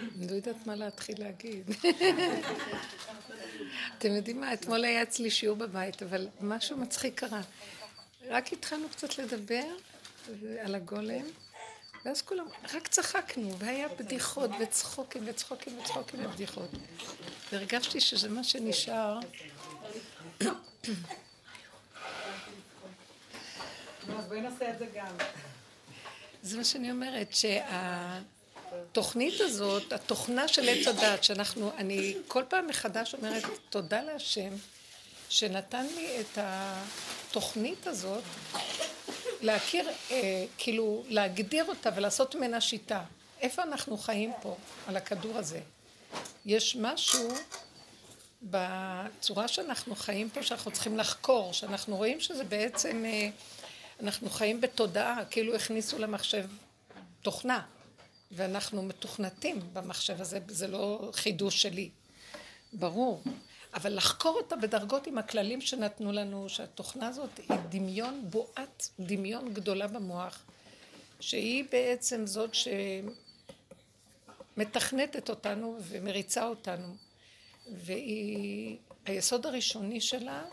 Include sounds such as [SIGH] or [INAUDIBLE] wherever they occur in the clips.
אני לא יודעת מה להתחיל להגיד. אתם יודעים מה, אתמול היה אצלי שיעור בבית, אבל משהו מצחיק קרה. רק התחלנו קצת לדבר על הגולם, ואז כולם, רק צחקנו, והיה בדיחות וצחוקים וצחוקים וצחוקים ובדיחות. והרגשתי שזה מה שנשאר. אז בואי נעשה את זה גם. זה מה שאני אומרת, שהתוכנית הזאת, התוכנה של עץ הדת, שאנחנו, אני כל פעם מחדש אומרת תודה להשם, שנתן לי את התוכנית הזאת להכיר, אה, כאילו להגדיר אותה ולעשות ממנה שיטה. איפה אנחנו חיים פה, על הכדור הזה? יש משהו בצורה שאנחנו חיים פה שאנחנו צריכים לחקור, שאנחנו רואים שזה בעצם, אה, אנחנו חיים בתודעה, כאילו הכניסו למחשב תוכנה, ואנחנו מתוכנתים במחשב הזה, זה לא חידוש שלי, ברור. אבל לחקור אותה בדרגות עם הכללים שנתנו לנו, שהתוכנה הזאת היא דמיון, בועת דמיון גדולה במוח, שהיא בעצם זאת שמתכנתת אותנו ומריצה אותנו. והיא, היסוד הראשוני שלה,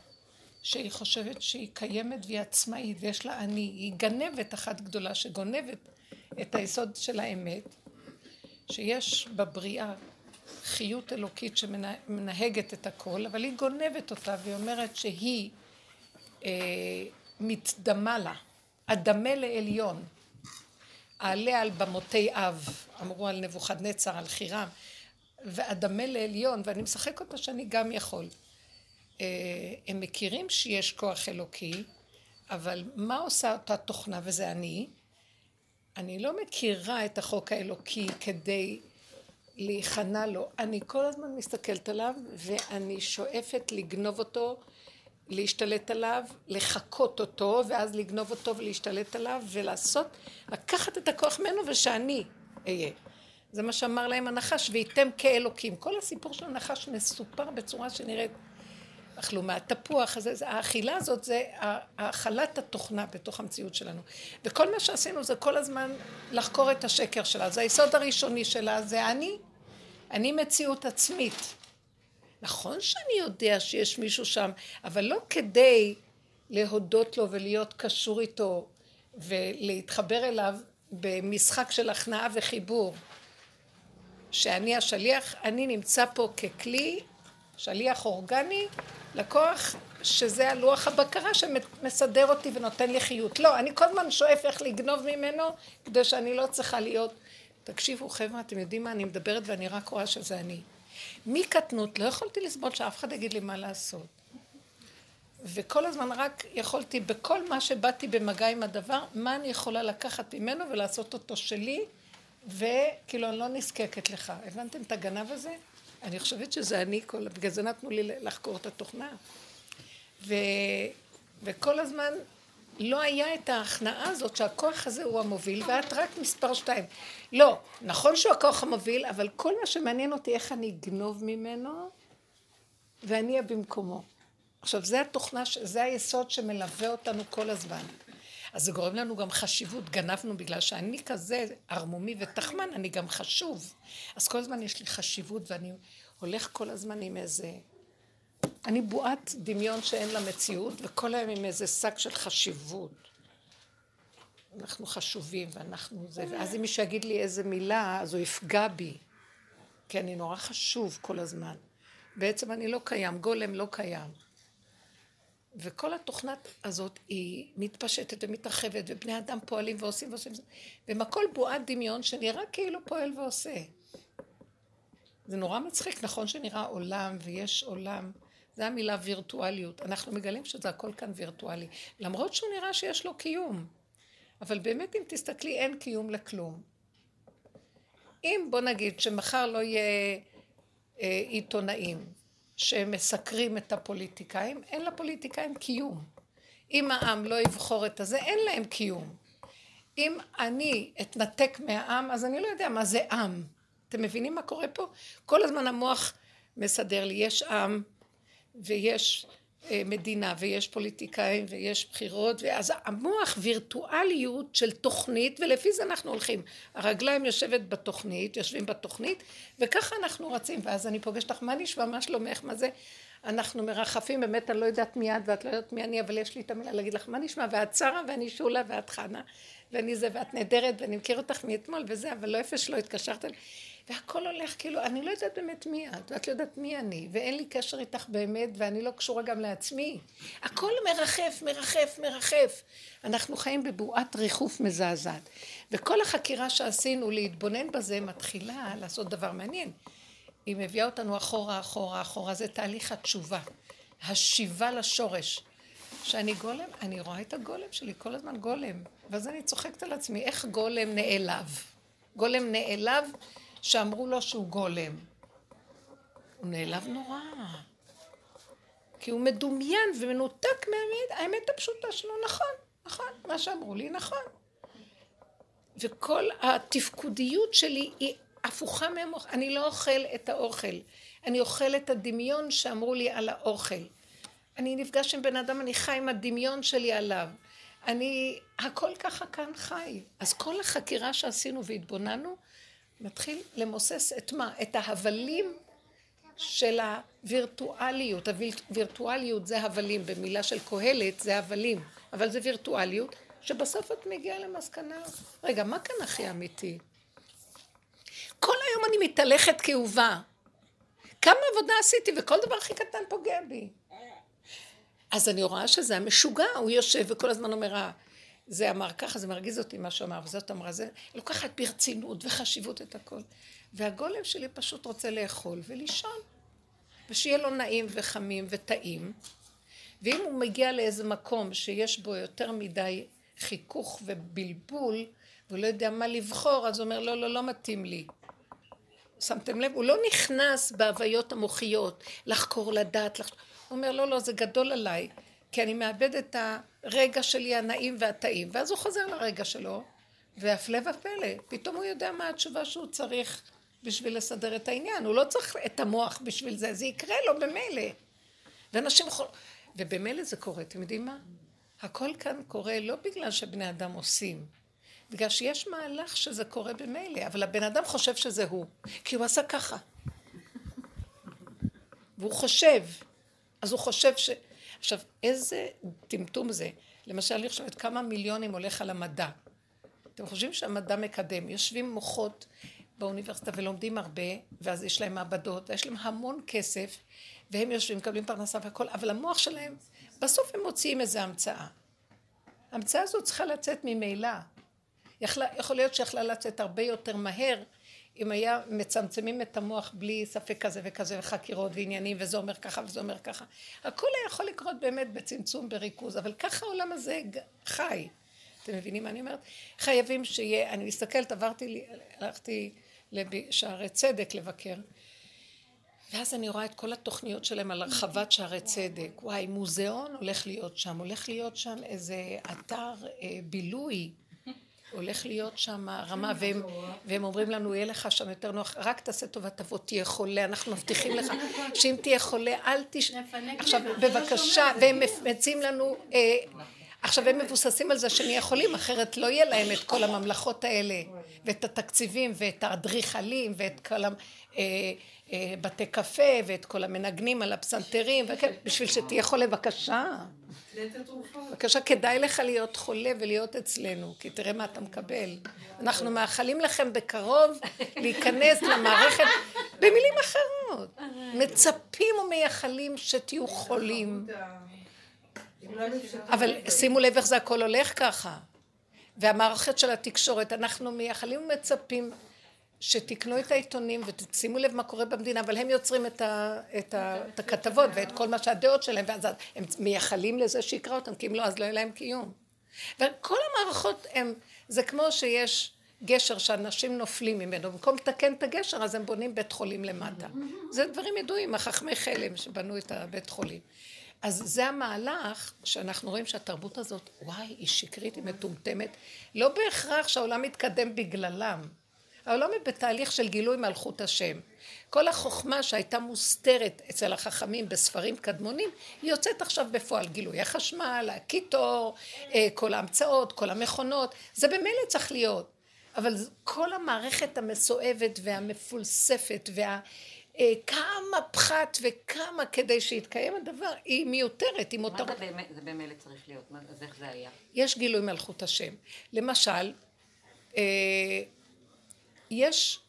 שהיא חושבת שהיא קיימת והיא עצמאית ויש לה אני, היא גנבת אחת גדולה שגונבת את היסוד של האמת, שיש בבריאה חיות אלוקית שמנהגת את הכל, אבל היא גונבת אותה והיא אומרת שהיא אה, מתדמה לה, אדמה לעליון, אעלה על במותי אב, אמרו על נבוכדנצר, על חירם, ואדמה לעליון, ואני משחק אותה שאני גם יכול. אה, הם מכירים שיש כוח אלוקי, אבל מה עושה אותה תוכנה, וזה אני? אני לא מכירה את החוק האלוקי כדי להיכנע לו. אני כל הזמן מסתכלת עליו, ואני שואפת לגנוב אותו, להשתלט עליו, לחקות אותו, ואז לגנוב אותו ולהשתלט עליו, ולעשות, לקחת את הכוח ממנו ושאני אהיה. זה מה שאמר להם הנחש, וייתם כאלוקים. כל הסיפור של הנחש מסופר בצורה שנראית, אכלו מהתפוח הזה, האכילה הזאת זה האכלת התוכנה בתוך המציאות שלנו. וכל מה שעשינו זה כל הזמן לחקור את השקר שלה. זה היסוד הראשוני שלה, זה אני. אני מציאות עצמית. נכון שאני יודע שיש מישהו שם, אבל לא כדי להודות לו ולהיות קשור איתו ולהתחבר אליו במשחק של הכנעה וחיבור. שאני השליח, אני נמצא פה ככלי, שליח אורגני, לקוח שזה הלוח הבקרה שמסדר אותי ונותן לי חיות. לא, אני כל הזמן שואף איך לגנוב ממנו כדי שאני לא צריכה להיות... תקשיבו חבר'ה, אתם יודעים מה אני מדברת ואני רק רואה שזה אני. מקטנות לא יכולתי לסבול שאף אחד יגיד לי מה לעשות. וכל הזמן רק יכולתי, בכל מה שבאתי במגע עם הדבר, מה אני יכולה לקחת ממנו ולעשות אותו שלי וכאילו אני לא נזקקת לך. הבנתם את הגנב הזה? אני חושבת שזה אני, כל... בגלל זה נתנו לי לחקור את התוכנה. ו... וכל הזמן לא היה את ההכנעה הזאת שהכוח הזה הוא המוביל ואת רק מספר שתיים. לא, נכון שהוא הכוח המוביל, אבל כל מה שמעניין אותי איך אני אגנוב ממנו ואני אהיה במקומו. עכשיו זה התוכנה, זה היסוד שמלווה אותנו כל הזמן. אז זה גורם לנו גם חשיבות, גנבנו בגלל שאני כזה ערמומי ותחמן, אני גם חשוב. אז כל הזמן יש לי חשיבות ואני הולך כל הזמן עם איזה... אני בועת דמיון שאין לה מציאות, וכל היום עם איזה שק של חשיבות. אנחנו חשובים ואנחנו זה, ואז אם מישהו יגיד לי איזה מילה, אז הוא יפגע בי. כי אני נורא חשוב כל הזמן. בעצם אני לא קיים, גולם לא קיים. וכל התוכנת הזאת היא מתפשטת ומתרחבת, ובני אדם פועלים ועושים ועושים, והם הכל בועת דמיון שנראה כאילו פועל ועושה. זה נורא מצחיק, נכון שנראה עולם ויש עולם, זה המילה וירטואליות. אנחנו מגלים שזה הכל כאן וירטואלי, למרות שהוא נראה שיש לו קיום. אבל באמת אם תסתכלי אין קיום לכלום. אם בוא נגיד שמחר לא יהיה אה, עיתונאים, שמסקרים את הפוליטיקאים, אין לפוליטיקאים קיום. אם העם לא יבחור את הזה, אין להם קיום. אם אני אתנתק מהעם, אז אני לא יודע מה זה עם. אתם מבינים מה קורה פה? כל הזמן המוח מסדר לי, יש עם ויש מדינה ויש פוליטיקאים ויש בחירות ואז המוח וירטואליות של תוכנית ולפי זה אנחנו הולכים. הרגליים יושבת בתוכנית יושבים בתוכנית וככה אנחנו רצים. ואז אני פוגשת לך מה נשמע מה שלומך? מה זה? אנחנו מרחפים באמת אני לא יודעת מי את ואת לא יודעת מי אני אבל יש לי את המילה להגיד לך מה נשמע ואת שרה ואני שולה ואת חנה ואני זה ואת נהדרת ואני מכיר אותך מאתמול וזה אבל לא איפה שלא התקשרת והכל הולך כאילו, אני לא יודעת באמת מי את, ואת לא יודעת מי אני, ואין לי קשר איתך באמת, ואני לא קשורה גם לעצמי. הכל מרחף, מרחף, מרחף. אנחנו חיים בבועת ריחוף מזעזעת. וכל החקירה שעשינו להתבונן בזה מתחילה לעשות דבר מעניין. היא מביאה אותנו אחורה, אחורה, אחורה, זה תהליך התשובה. השיבה לשורש. כשאני גולם, אני רואה את הגולם שלי כל הזמן גולם. ואז אני צוחקת על עצמי, איך גולם נעלב? גולם נעלב שאמרו לו שהוא גולם. הוא נעלב נורא. כי הוא מדומיין ומנותק מהאמת, האמת הפשוטה שלו, נכון, נכון, מה שאמרו לי נכון. וכל התפקודיות שלי היא הפוכה מהמוח, אני לא אוכל את האוכל, אני אוכל את הדמיון שאמרו לי על האוכל. אני נפגש עם בן אדם, אני חי עם הדמיון שלי עליו. אני, הכל ככה כאן חי. אז כל החקירה שעשינו והתבוננו, מתחיל למוסס את מה? את ההבלים של הווירטואליות. הווירטואליות זה הבלים, במילה של קהלת זה הבלים, אבל זה וירטואליות, שבסוף את מגיעה למסקנה, רגע, מה כאן הכי אמיתי? כל היום אני מתהלכת כאובה. כמה עבודה עשיתי וכל דבר הכי קטן פוגע בי. אז אני רואה שזה המשוגע, הוא יושב וכל הזמן אומר, זה אמר ככה, זה מרגיז אותי מה שהוא אמר, וזאת אמרה זה, לוקחת ברצינות וחשיבות את הכל. והגולם שלי פשוט רוצה לאכול ולישון. ושיהיה לו נעים וחמים וטעים. ואם הוא מגיע לאיזה מקום שיש בו יותר מדי חיכוך ובלבול, והוא לא יודע מה לבחור, אז הוא אומר, לא, לא, לא מתאים לי. שמתם לב? הוא לא נכנס בהוויות המוחיות, לחקור, לדעת, לחשוב. הוא אומר, לא, לא, זה גדול עליי. כי אני מאבד את הרגע שלי הנעים והטעים, ואז הוא חוזר לרגע שלו, והפלא ופלא, פתאום הוא יודע מה התשובה שהוא צריך בשביל לסדר את העניין, הוא לא צריך את המוח בשביל זה, זה יקרה לו במילא. ואנשים חול... ובמילא זה קורה, אתם יודעים מה? הכל כאן קורה לא בגלל שבני אדם עושים, בגלל שיש מהלך שזה קורה במילא, אבל הבן אדם חושב שזה הוא, כי הוא עשה ככה. והוא חושב, אז הוא חושב ש... עכשיו, איזה טמטום זה. למשל, אני חושבת כמה מיליונים הולך על המדע. אתם חושבים שהמדע מקדם. יושבים מוחות באוניברסיטה ולומדים הרבה, ואז יש להם מעבדות, ויש להם המון כסף, והם יושבים, מקבלים פרנסה והכל, אבל המוח שלהם, בסוף הם מוציאים איזו המצאה. ההמצאה הזאת צריכה לצאת ממילא. יכול להיות שיכלה לצאת הרבה יותר מהר אם היה מצמצמים את המוח בלי ספק כזה וכזה וחקירות ועניינים וזה אומר ככה וזה אומר ככה. הכל היה יכול לקרות באמת בצמצום בריכוז אבל ככה העולם הזה חי. אתם מבינים מה אני אומרת? חייבים שיהיה, אני מסתכלת, עברתי, הלכתי לשערי צדק לבקר ואז אני רואה את כל התוכניות שלהם על הרחבת שערי צדק. וואי מוזיאון הולך להיות שם הולך להיות שם איזה אתר אה, בילוי הולך להיות שם רמה, והם, והם אומרים לנו, יהיה לך שם יותר נוח, רק תעשה טובה, תבוא, תהיה חולה, אנחנו מבטיחים [LAUGHS] לך שאם תהיה חולה, אל תש... עכשיו, בבקשה, והם מציעים לנו, אה, עכשיו הם מבוססים על זה שנהיה חולים, אחרת לא יהיה להם את כל הממלכות האלה, ואת התקציבים, ואת האדריכלים, ואת כל ה... אה, בתי קפה, ואת כל המנגנים על הפסנתרים, וכן, בשביל שתהיה חולה, בבקשה. בבקשה, כדאי לך להיות חולה ולהיות אצלנו, כי תראה מה אתה מקבל. אנחנו מאחלים לכם בקרוב להיכנס למערכת, במילים אחרות. מצפים ומייחלים שתהיו חולים. אבל שימו לב איך זה הכל הולך ככה. והמערכת של התקשורת, אנחנו מייחלים ומצפים שתקנו את העיתונים ותשימו לב מה קורה במדינה, אבל הם יוצרים את, ה, את, ה, את הכתבות ואת כל מה שהדעות שלהם, ואז הם מייחלים לזה שיקרא אותם, כי אם לא, אז לא יהיה להם קיום. וכל המערכות הם, זה כמו שיש גשר שאנשים נופלים ממנו, במקום לתקן את הגשר, אז הם בונים בית חולים למטה. זה דברים ידועים, החכמי חלם שבנו את הבית חולים. אז זה המהלך שאנחנו רואים שהתרבות הזאת, וואי, היא שקרית, היא מטומטמת. לא בהכרח שהעולם מתקדם בגללם. העולם היא בתהליך של גילוי מלכות השם. כל החוכמה שהייתה מוסתרת אצל החכמים בספרים קדמונים, היא יוצאת עכשיו בפועל. גילוי החשמל, הקיטור, אה, כל ההמצאות, כל המכונות, זה במילא צריך להיות. אבל כל המערכת המסואבת והמפולספת וה... אה, כמה פחת וכמה כדי שיתקיים הדבר, היא מיותרת, היא מותרת. מה זה באמת, זה במילא צריך להיות? אז איך זה היה? יש גילוי מלכות השם. למשל, אה, יש,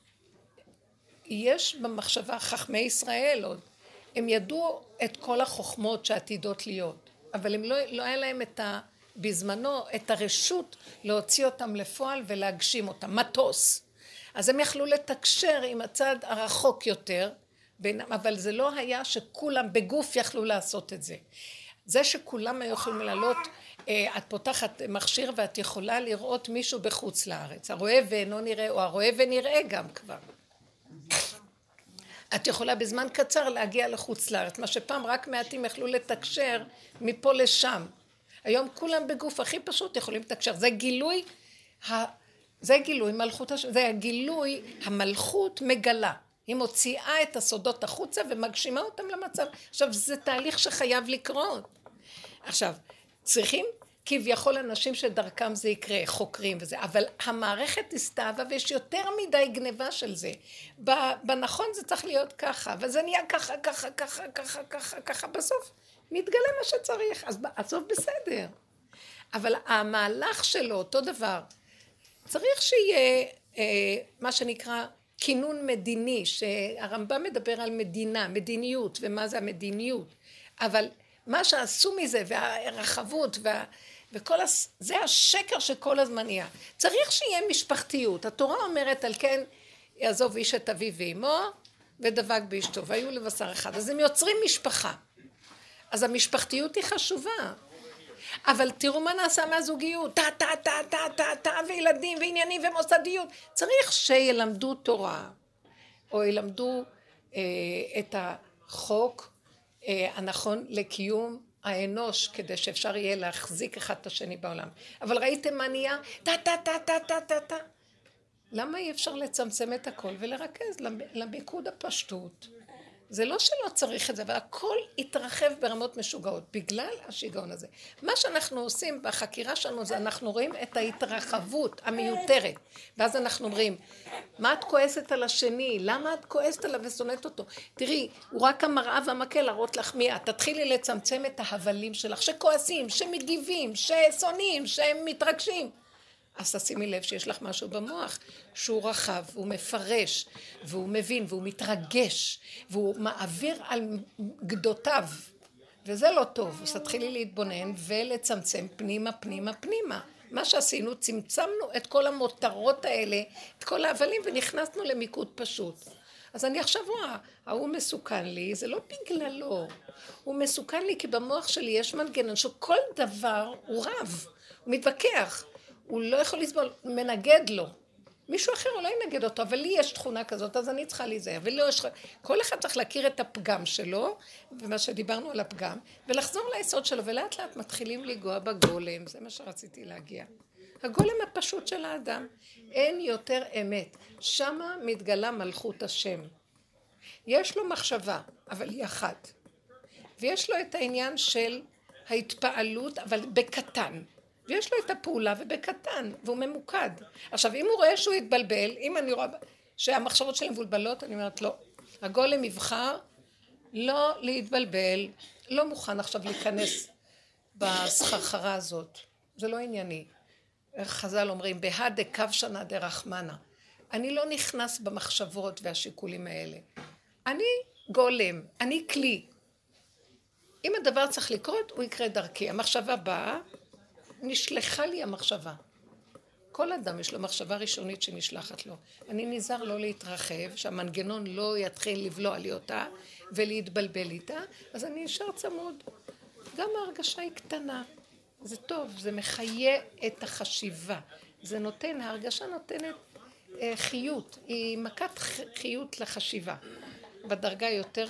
יש במחשבה חכמי ישראל עוד, הם ידעו את כל החוכמות שעתידות להיות, אבל הם לא, לא היה להם את ה... בזמנו את הרשות להוציא אותם לפועל ולהגשים אותם, מטוס. אז הם יכלו לתקשר עם הצד הרחוק יותר, אבל זה לא היה שכולם בגוף יכלו לעשות את זה. זה שכולם היו יכולים לעלות, את פותחת מכשיר ואת יכולה לראות מישהו בחוץ לארץ, הרואה ואינו נראה, או הרואה ונראה גם כבר. את יכולה בזמן קצר להגיע לחוץ לארץ, מה שפעם רק מעטים יכלו לתקשר מפה לשם. היום כולם בגוף הכי פשוט יכולים לתקשר. זה גילוי, זה גילוי מלכות השם, זה הגילוי, המלכות מגלה. היא מוציאה את הסודות החוצה ומגשימה אותם למצב. עכשיו, זה תהליך שחייב לקרות. עכשיו, צריכים כביכול אנשים שדרכם זה יקרה, חוקרים וזה, אבל המערכת הסתאבה ויש יותר מדי גניבה של זה. בנכון זה צריך להיות ככה, וזה נהיה ככה, ככה, ככה, ככה, ככה, ככה, בסוף מתגלה מה שצריך, אז עזוב בסדר. אבל המהלך שלו, אותו דבר, צריך שיהיה אה, מה שנקרא כינון מדיני, שהרמב"ם מדבר על מדינה, מדיניות, ומה זה המדיניות, אבל מה שעשו מזה, והרחבות, וה, וכל הס... זה השקר שכל הזמן יהיה. צריך שיהיה משפחתיות. התורה אומרת על כן, יעזוב איש את אביו ואמו, ודבק באשתו, והיו לבשר אחד. אז הם יוצרים משפחה. אז המשפחתיות היא חשובה. אבל תראו מה נעשה מהזוגיות, טה טה טה טה טה טה וילדים ועניינים ומוסדיות. צריך שילמדו תורה, או ילמדו אה, את החוק אה, הנכון לקיום האנוש, כדי שאפשר יהיה להחזיק אחד את השני בעולם. אבל ראיתם מה נהיה? טה טה טה טה טה טה טה. למה אי אפשר לצמצם את הכל ולרכז למיקוד הפשטות? זה לא שלא צריך את זה, אבל הכל התרחב ברמות משוגעות, בגלל השיגעון הזה. מה שאנחנו עושים בחקירה שלנו זה אנחנו רואים את ההתרחבות המיותרת. ואז אנחנו אומרים, מה את כועסת על השני? למה את כועסת עליו ושונאת אותו? תראי, הוא רק המראה והמקל להראות לך מי את. תתחילי לצמצם את ההבלים שלך, שכועסים, שמגיבים, ששונאים, שהם מתרגשים. אז תשימי לב שיש לך משהו במוח שהוא רחב, הוא מפרש, והוא מבין, והוא מתרגש, והוא מעביר על גדותיו, וזה לא טוב. אז תתחילי להתבונן ולצמצם פנימה, פנימה, פנימה. מה שעשינו, צמצמנו את כל המותרות האלה, את כל ההבלים, ונכנסנו למיקוד פשוט. אז אני עכשיו רואה, ההוא מסוכן לי, זה לא בגללו. הוא מסוכן לי כי במוח שלי יש מנגנון שכל דבר הוא רב, הוא מתווכח. הוא לא יכול לסבול, מנגד לו. מישהו אחר אולי ינגד אותו, אבל לי יש תכונה כזאת, אז אני צריכה להיזהר. ולא יש... כל אחד צריך להכיר את הפגם שלו, ומה שדיברנו על הפגם, ולחזור ליסוד שלו, ולאט לאט מתחילים לנגוע בגולם, זה מה שרציתי להגיע. הגולם הפשוט של האדם. אין יותר אמת. שמה מתגלה מלכות השם. יש לו מחשבה, אבל היא אחת. ויש לו את העניין של ההתפעלות, אבל בקטן. ויש לו את הפעולה ובקטן, והוא ממוקד. עכשיו, אם הוא רואה שהוא התבלבל, אם אני רואה שהמחשבות שלי מבולבלות, אני אומרת, לא. הגולם יבחר לא להתבלבל, לא מוכן עכשיו להיכנס בסחרחרה הזאת. זה לא ענייני. חז"ל אומרים, בהא דקבשנא דרחמנא. אני לא נכנס במחשבות והשיקולים האלה. אני גולם, אני כלי. אם הדבר צריך לקרות, הוא יקרה דרכי. המחשבה באה, נשלחה לי המחשבה. כל אדם יש לו מחשבה ראשונית שנשלחת לו. אני נזהר לא להתרחב, שהמנגנון לא יתחיל לבלוע לי אותה ולהתבלבל איתה, אז אני אשאר צמוד. גם ההרגשה היא קטנה. זה טוב, זה מחיה את החשיבה. זה נותן, ההרגשה נותנת אה, חיות, היא מכת חיות לחשיבה. בדרגה יותר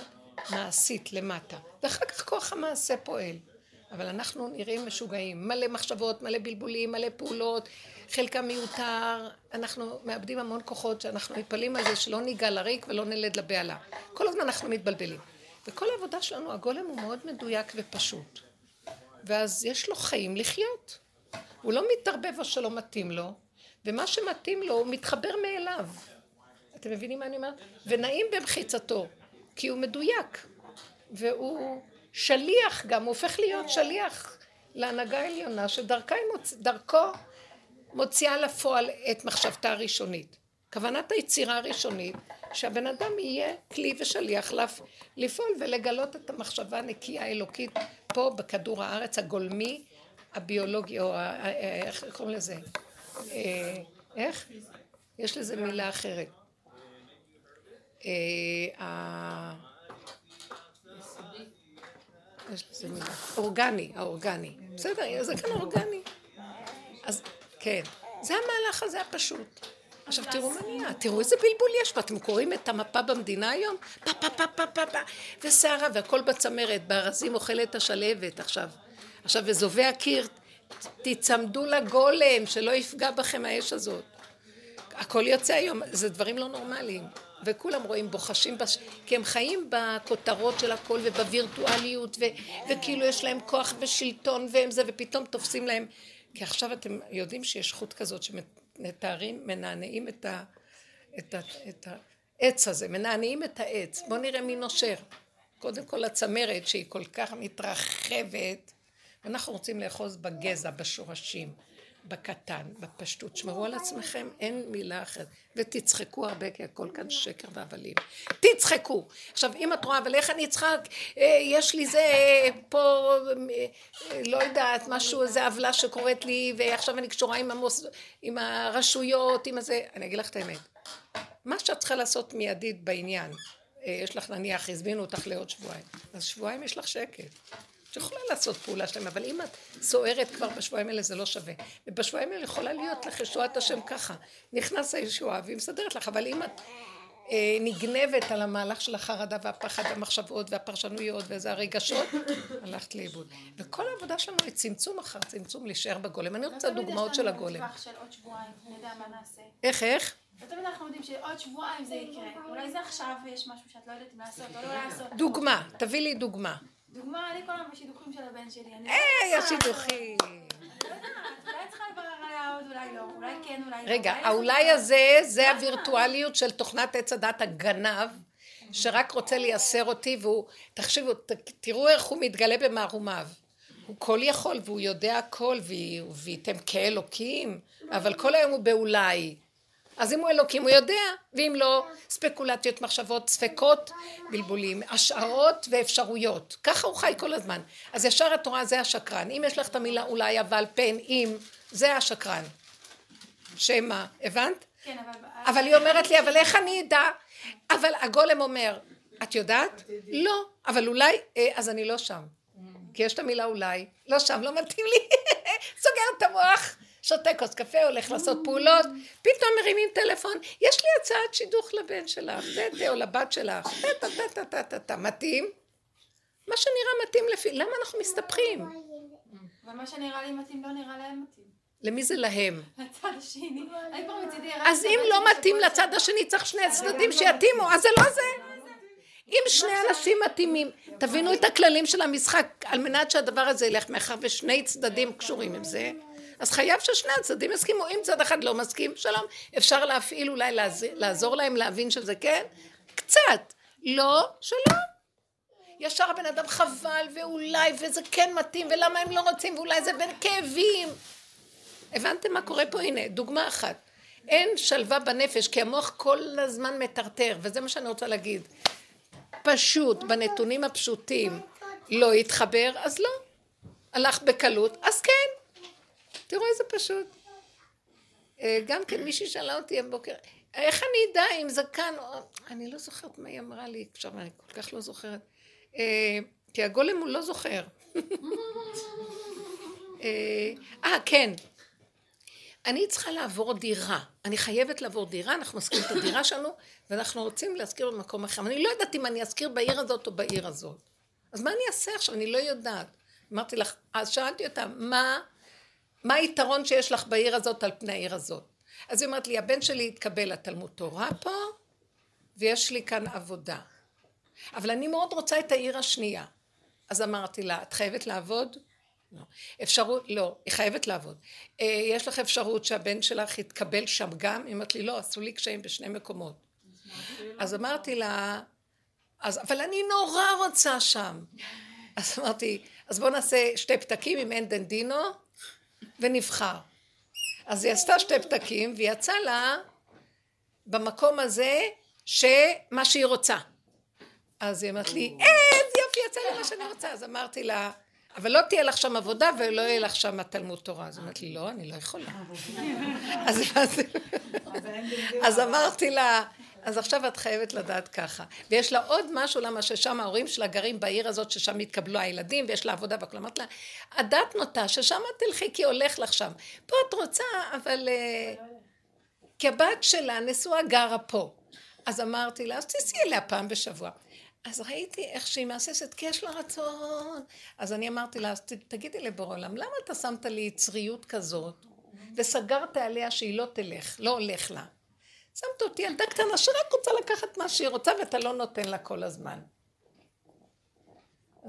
מעשית למטה. ואחר כך כוח המעשה פועל. אבל אנחנו נראים משוגעים, מלא מחשבות, מלא בלבולים, מלא פעולות, חלקם מיותר, אנחנו מאבדים המון כוחות שאנחנו מפלים על זה שלא ניגע לריק ולא נלד לבהלה. כל הזמן אנחנו מתבלבלים. וכל העבודה שלנו, הגולם הוא מאוד מדויק ופשוט. ואז יש לו חיים לחיות. הוא לא מתערבב או שלא מתאים לו, ומה שמתאים לו הוא מתחבר מאליו. אתם מבינים מה אני אומרת? ונעים במחיצתו, כי הוא מדויק. והוא שליח גם, הוא הופך להיות שליח להנהגה העליונה שדרכו מוצ... מוציאה לפועל את מחשבתה הראשונית. כוונת היצירה הראשונית, שהבן אדם יהיה כלי ושליח לפעול ולגלות את המחשבה הנקייה האלוקית פה בכדור הארץ הגולמי, הביולוגי, או איך קוראים לזה? אה, איך? יש לזה מילה אחרת. יש לזה מילה. אורגני, האורגני. בסדר, זה כאן אורגני. אז כן, זה המהלך הזה הפשוט. עכשיו תראו מה נהיה, תראו איזה בלבול יש פה, אתם קוראים את המפה במדינה היום? פה פה פה פה פה פה וסערה והכל בצמרת, בארזים אוכלת השלהבת עכשיו. עכשיו וזובי הקיר, תיצמדו לגולם, שלא יפגע בכם האש הזאת. הכל יוצא היום, זה דברים לא נורמליים. וכולם רואים בוחשים, בש... כי הם חיים בכותרות של הכל ובווירטואליות ו... וכאילו יש להם כוח ושלטון והם זה ופתאום תופסים להם. כי עכשיו אתם יודעים שיש חוט כזאת שמתארים, מנענעים את, ה... את, ה... את העץ הזה, מנענעים את העץ, בואו נראה מי נושר. קודם כל הצמרת שהיא כל כך מתרחבת. ואנחנו רוצים לאחוז בגזע, בשורשים בקטן, בפשטות. שמרו על עצמכם, אין מילה אחרת. ותצחקו הרבה, כי הכל כאן שקר והבלים. תצחקו. עכשיו, אם את רואה, אבל איך אני אצחק? אה, יש לי זה פה, אה, לא יודעת, משהו, איזה עוולה שקורית לי, ועכשיו אני קשורה עם, המוס, עם הרשויות, עם הזה. אני אגיד לך את האמת. מה שאת צריכה לעשות מיידית בעניין, אה, יש לך נניח, הזמינו אותך לעוד שבועיים, אז שבועיים יש לך שקט. את יכולה לעשות פעולה שלהם, אבל אם את סוערת כבר בשבועיים האלה זה לא שווה. ובשבועיים האלה יכולה להיות לך ישועת השם ככה. נכנס הישועה והיא מסדרת לך, אבל אם את אה, נגנבת על המהלך של החרדה והפחד והמחשבות והפרשנויות וזה הרגשות, הלכת לאיבוד. וכל העבודה שלנו היא צמצום אחר צמצום להישאר בגולם. אני רוצה דוגמאות של הגולם. איך, איך? לא תמיד אנחנו יודעים שעוד שבועיים זה יקרה. אולי זה עכשיו ויש משהו שאת לא יודעת אם לעשות או לא לעשות. דוגמה, תביא לי דוגמה. דוגמה, אני כל הזמן בשידוכים של הבן שלי. היי, השידוכים. אולי צריכה לברר עליה עוד, אולי לא. אולי כן, אולי לא. רגע, האולי הזה, זה הווירטואליות של תוכנת עץ הדת הגנב, שרק רוצה לייסר אותי, והוא, תחשבו, תראו איך הוא מתגלה במערומיו. הוא כל יכול והוא יודע הכל, וייתם כאלוקים, אבל כל היום הוא באולי. אז אם הוא אלוקים הוא יודע, ואם לא, ספקולציות, מחשבות, ספקות, בלבולים, השערות ואפשרויות. ככה הוא חי כל הזמן. אז ישר התורה זה השקרן. אם יש לך את המילה אולי, אבל, פן, אם, זה השקרן. שמה, הבנת? כן, אבל... אבל היא אומרת לי, אבל איך אני אדע? אבל הגולם אומר, את יודעת? לא, אבל אולי, אה, אז אני לא שם. כי יש את המילה אולי, לא שם, לא מתאים לי, [LAUGHS] סוגר את המוח. שותה כוס קפה, הולך לעשות פעולות, פתאום מרימים טלפון, יש לי הצעת שידוך לבן שלך, או לבת שלך, טה-טה-טה-טה-טה, מתאים? מה שנראה מתאים לפי, למה אנחנו מסתבכים? ומה שנראה לי מתאים לא נראה להם מתאים. למי זה להם? לצד השני. אני כבר מצידי אז אם לא מתאים לצד השני, צריך שני הצדדים שיתאימו, אז זה לא זה. אם שני אנשים מתאימים, תבינו את הכללים של המשחק, על מנת שהדבר הזה ילך, מאחר ושני צדדים קשורים עם זה, אז חייב ששני הצדדים יסכימו. אם צד אחד לא מסכים, שלום, אפשר להפעיל אולי לעזור להם להבין שזה כן? קצת. לא, שלום. ישר הבן אדם חבל, ואולי, וזה כן מתאים, ולמה הם לא רוצים, ואולי זה בין כאבים. הבנתם מה קורה פה? הנה, דוגמה אחת. אין שלווה בנפש, כי המוח כל הזמן מטרטר, וזה מה שאני רוצה להגיד. פשוט, בנתונים הפשוטים, לא יתחבר, אז לא. הלך בקלות, אז כן. תראו איזה פשוט. אה, גם כן מישהי שאלה אותי הבוקר, איך אני אדע אם זקן, אני לא זוכרת מה היא אמרה לי, עכשיו אני כל כך לא זוכרת. אה, כי הגולם הוא לא זוכר. [LAUGHS] אה, אה, כן. אני צריכה לעבור דירה. אני חייבת לעבור דירה, אנחנו מזכירים את הדירה שלנו, ואנחנו רוצים להזכיר במקום אחר. אני לא יודעת אם אני אזכיר בעיר הזאת או בעיר הזאת. אז מה אני אעשה עכשיו? אני לא יודעת. אמרתי לך, אז שאלתי אותה, מה מה היתרון שיש לך בעיר הזאת על פני העיר הזאת? אז היא אומרת לי, הבן שלי התקבל לתלמוד תורה פה, ויש לי כאן עבודה. אבל אני מאוד רוצה את העיר השנייה. אז אמרתי לה, את חייבת לעבוד? לא. אפשרות, לא, היא חייבת לעבוד. אה, יש לך אפשרות שהבן שלך יתקבל שם גם? היא אומרת לי, לא, עשו לי קשיים בשני מקומות. אז אמרתי לה, אז, אבל אני נורא רוצה שם. אז אמרתי, אז בואו נעשה שתי פתקים עם אין דנדינו ונבחר. אז היא עשתה שתי פתקים והיא יצאה לה במקום הזה שמה שהיא רוצה. אז היא אמרת לי, איזה יופי, יצא לי מה שאני רוצה. אז אמרתי לה, אבל לא תהיה לך שם עבודה ולא יהיה לך שם תלמוד תורה. אז אמרת לי, לא, אני לא יכולה. [LAUGHS] אז אמרתי לה, אז עכשיו את חייבת לדעת ככה. ויש לה עוד משהו, למה ששם ההורים שלה גרים בעיר הזאת, ששם התקבלו הילדים, ויש לה עבודה והכל. אמרת לה, הדת נוטה ששם את תלכי כי הולך לך שם. פה את רוצה, אבל... אה, כי הבת שלה נשואה גרה פה. אז אמרתי לה, אז תיסעי אליה פעם בשבוע. אז ראיתי איך שהיא מהססת, כי יש לה רצון. אז אני אמרתי לה, אז תגידי לבורא עולם, למה אתה שמת לי יצריות כזאת, וסגרת עליה שהיא לא תלך, לא הולך לה? שמת אותי ילדה קטנה שרק רוצה לקחת מה שהיא רוצה ואתה לא נותן לה כל הזמן.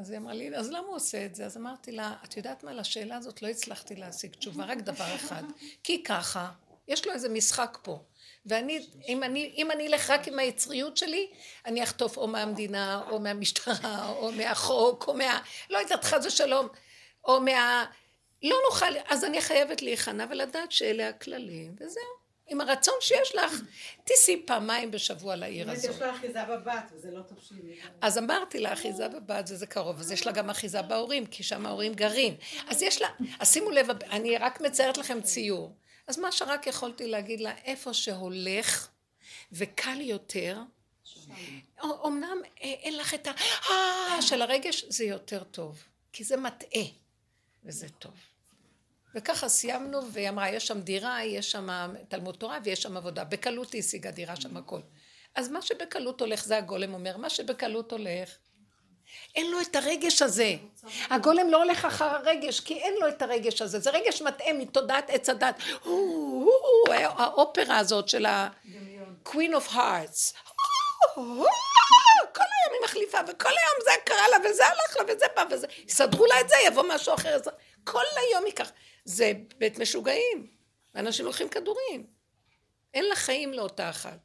אז היא אמרה לי, אז למה הוא עושה את זה? אז אמרתי לה, את יודעת מה, לשאלה הזאת לא הצלחתי להשיג תשובה, רק דבר אחד. כי ככה, יש לו איזה משחק פה. ואני, אם אני, אם אני אלך רק עם היצריות שלי, אני אחטוף או מהמדינה, או מהמשטרה, או מהחוק, או מה... לא יודעת, חס ושלום, או מה... לא נוכל, אז אני חייבת להיכנע ולדעת שאלה הכללים, וזהו. עם הרצון שיש לך, תיסעי פעמיים בשבוע לעיר הזאת. יש לה אחיזה בבת, וזה לא שהיא... אז אמרתי לה, אחיזה בבת זה קרוב, אז יש לה גם אחיזה בהורים, כי שם ההורים גרים. אז יש לה, אז שימו לב, אני רק מציירת לכם ציור. אז מה שרק יכולתי להגיד לה, איפה שהולך וקל יותר, אמנם אה, אין לך את ה... של הרגש, זה יותר טוב, כי זה מטעה, וזה טוב. וככה סיימנו, והיא אמרה, יש שם דירה, יש שם תלמוד תורה ויש שם עבודה. בקלות היא השיגה דירה שם הכל. אז מה שבקלות הולך, זה הגולם אומר, מה שבקלות הולך, אין לו את הרגש הזה. הגולם לא הולך אחר הרגש, כי אין לו את הרגש הזה. זה רגש מטעה מתודעת עץ הדת. האופרה הזאת של ה-Queen of Hearts. כל היום היא מחליפה, וכל היום זה קרה לה, וזה הלך לה, וזה בא, וזה... יסדרו לה את זה, יבוא משהו אחר. כל היום היא ככה. זה בית משוגעים. ואנשים לוקחים כדורים. אין לה חיים לאותה אחת.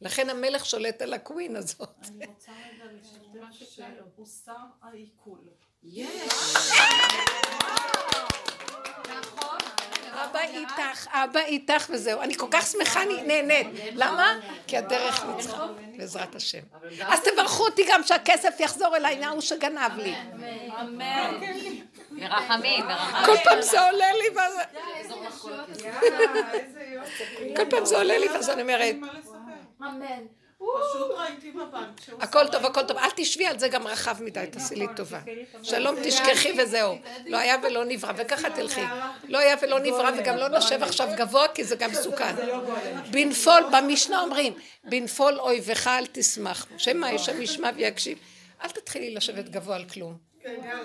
לכן המלך שולט על הקווין הזאת. אני רוצה רגע לשתף [LAUGHS] שהוסר העיכול. יש! אבא איתך, אבא איתך וזהו. אני כל כך שמחה, אני נהנית. למה? כי הדרך ניצחה, בעזרת השם. אז תברכו אותי גם שהכסף יחזור אליי מההוא שגנב לי. אמן. ברחמים, ברחמים. כל פעם זה עולה לי ואז... כל פעם זה עולה לי ואז אני אומרת... אמן. פשוט ראיתי בבנק שהוא... הכל טוב, הכל טוב. אל תשבי על זה גם רחב מדי, תעשי לי טובה. שלום תשכחי וזהו. לא היה ולא נברא, וככה תלכי. לא היה ולא נברא, וגם לא נושב עכשיו גבוה, כי זה גם מסוכן. בנפול, במשנה אומרים, בנפול אויבך אל תשמח. שמא יש שם ישמע ויקשיב. אל תתחילי לשבת גבוה על כלום.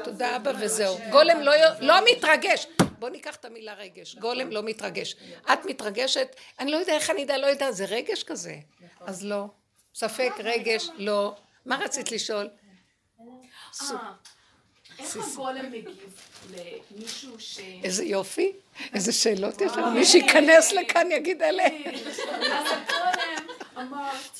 תודה אבא וזהו. גולם לא מתרגש. בוא ניקח את המילה רגש. גולם לא מתרגש. את מתרגשת, אני לא יודע איך אני אדע, לא יודע, זה רגש כזה. אז לא. ספק, רגש, לא. מה רצית לשאול? אה, איך הגולם מגיב למישהו ש... איזה יופי, איזה שאלות יש לנו. מי שייכנס לכאן יגיד עליהם. [LAUGHS] אז הגולם אמרת,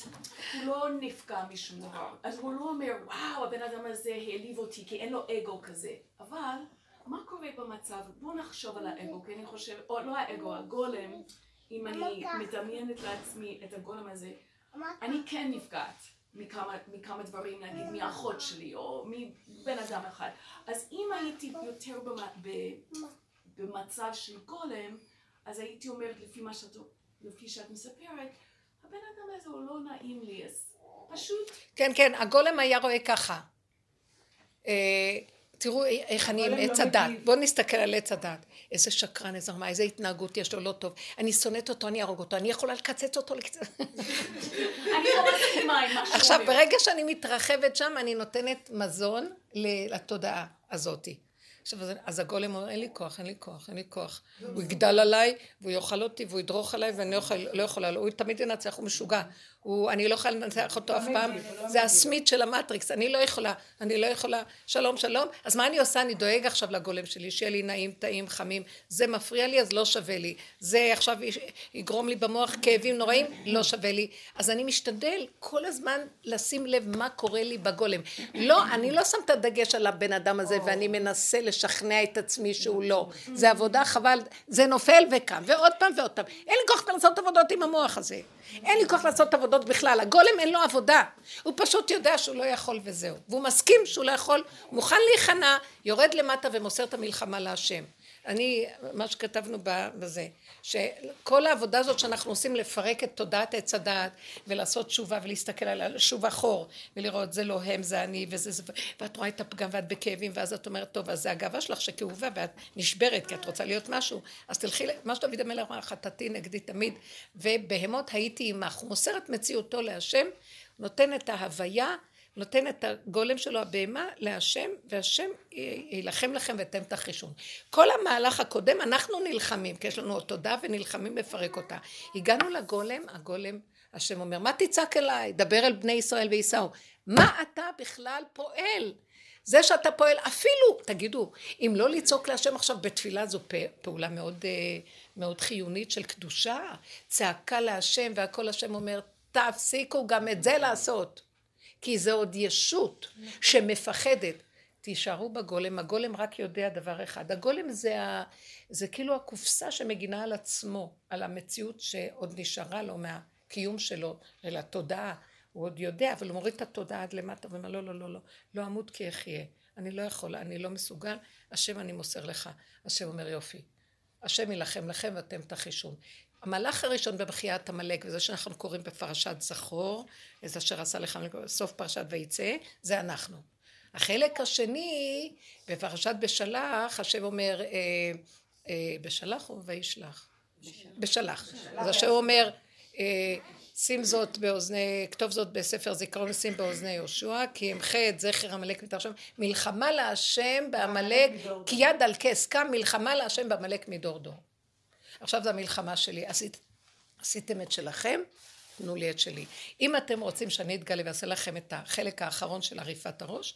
הוא לא נפגע משום דבר. אז הוא לא אומר, וואו, הבן אדם הזה העליב אותי, כי אין לו אגו כזה. אבל, מה קורה במצב? בואו נחשוב על האגו, כי אני חושבת, או לא האגו, הגולם, אם אני מדמיינת לעצמי את הגולם הזה, אני כן נפגעת מכמה, מכמה דברים, נגיד מאחות שלי או מבן אדם אחד. אז אם הייתי יותר במצב של גולם, אז הייתי אומרת לפי מה שאת, לפי שאת מספרת, הבן אדם הזה הוא לא נעים לי, אז פשוט... כן, כן, הגולם היה רואה ככה. אה, תראו איך אני עם עץ הדת. בואו נסתכל על עץ הדת. איזה שקרן, איזה רמה, איזה התנהגות יש לו, לא טוב. אני שונאת אותו, אני אהרוג אותו, אני יכולה לקצץ אותו לקצת. [LAUGHS] אני לא עם מה שהוא עכשיו, ברגע שאני מתרחבת שם, אני נותנת מזון לתודעה הזאתי. עכשיו, אז- אז הגולם אומר, אין לי כוח, אין לי כוח, אין לי כוח. הוא יגדל עליי, והוא יאכל אותי, והוא ידרוך עליי, ואני לא יכול- לא יכולה, הוא תמיד ינצח, הוא משוגע. הוא, אני לא יכולה לנצח אותו אף פעם. זה הסמית של המטריקס, אני לא יכולה, אני לא יכולה, שלום, שלום. אז מה אני עושה? אני דואג עכשיו לגולם שלי, שיהיה לי נעים, טעים, חמים. זה מפריע לי, אז לא שווה לי. זה עכשיו יגרום לי במוח כאבים נוראים, לא שווה לי. אז אני משתדל כל הזמן לשים לב מה קורה לי בגולם. לא, אני לא שם את הדגש על הבן אדם הזה, ואני מנסה לשכנע את עצמי שהוא לא. זה עבודה חבל, זה נופל וקם, ועוד פעם ועוד פעם. אין לי כוח לעשות עבודות עם המוח הזה. אין לי כוח לעשות עבודות בכלל. הגולם אין לו עבודה. הוא פשוט יודע שהוא לא יכול וזהו. והוא מסכים שהוא לא יכול, מוכן להיכנע, יורד למטה ומוסר את המלחמה להשם. אני, מה שכתבנו בזה, שכל העבודה הזאת שאנחנו עושים לפרק את תודעת עץ הדעת ולעשות תשובה ולהסתכל על שוב אחור ולראות זה לא הם זה אני וזה זה ואת רואה את הפגם ואת בכאבים ואז את אומרת טוב אז זה הגאווה שלך שכאובה ואת נשברת כי את רוצה להיות משהו. אז תלכי, ל- מה שדוד המלך אמר חטאתי נגדי תמיד ובהמות הייתי עמך. הוא מוסר את מציאותו להשם נותן את ההוויה נותן את הגולם שלו הבהמה להשם והשם יילחם לכם ואתם תחישון. כל המהלך הקודם אנחנו נלחמים כי יש לנו תודה ונלחמים לפרק אותה. הגענו לגולם, הגולם השם אומר מה תצעק אליי? דבר אל בני ישראל וייסעו מה אתה בכלל פועל? זה שאתה פועל אפילו תגידו אם לא לצעוק להשם עכשיו בתפילה זו פעולה מאוד, אה, מאוד חיונית של קדושה. צעקה להשם והכל השם אומר תפסיקו גם את זה לעשות כי זה עוד ישות שמפחדת. תישארו בגולם, הגולם רק יודע דבר אחד. הגולם זה, ה, זה כאילו הקופסה שמגינה על עצמו, על המציאות שעוד נשארה לו מהקיום שלו, אל התודעה. הוא עוד יודע, אבל הוא מוריד את התודעה עד למטה ואומר לא, לא, לא, לא, לא אמות כי אחיה. אני לא יכול, אני לא מסוגל, השם אני מוסר לך. השם אומר יופי. השם יילחם לכם ואתם תחישון. המהלך הראשון במחיית עמלק, וזה שאנחנו קוראים בפרשת זכור, איזה אשר עשה לך סוף פרשת ויצא, זה אנחנו. החלק השני, בפרשת בשלח, השם אומר, אה, אה, בשלח או וישלח? בשלח. אז השם אומר, אה, שים זאת באוזני, כתוב זאת בספר זיכרון ושים באוזני יהושע, כי אמחה את זכר עמלק מתרשם, מלחמה להשם בעמלק, כי יד על כס קם, מלחמה להשם בעמלק מדור דור. עכשיו זו המלחמה שלי, עשית, עשיתם את שלכם, תנו לי את שלי. אם אתם רוצים שאני אתגלה ואעשה לכם את החלק האחרון של עריפת הראש,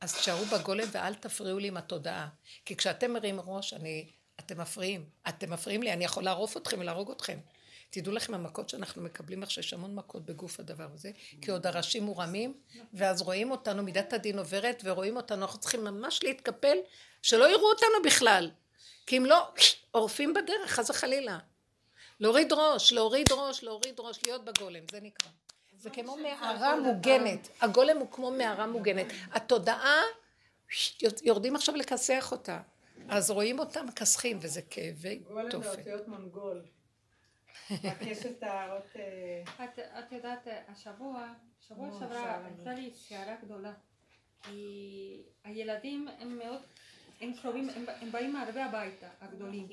אז תשארו בגולם ואל תפריעו לי עם התודעה. כי כשאתם מרים ראש, אני, אתם מפריעים. אתם מפריעים לי, אני יכול לערוף אתכם ולהרוג אתכם. תדעו לכם המכות שאנחנו מקבלים עכשיו, יש המון מכות בגוף הדבר הזה, כי עוד הראשים מורמים, ואז רואים אותנו, מידת הדין עוברת, ורואים אותנו, אנחנו צריכים ממש להתקפל, שלא יראו אותנו בכלל. כי אם לא, עורפים בדרך, חס וחלילה. להוריד ראש, להוריד ראש, להוריד ראש, להיות בגולם, זה נקרא. זה כמו מערה מוגנת. הגולם הוא כמו מערה מוגנת. התודעה, יורדים עכשיו לכסח אותה. אז רואים אותם מכסחים, וזה כאבי גולם תופת. באותיות מונגול. רק יש את. אה, את, את יודעת, השבוע, שבוע נו, שעברה הייתה לי סערה גדולה. כי הילדים הם מאוד, הם קרובים, הם, הם באים הרבה הביתה, הגדולים.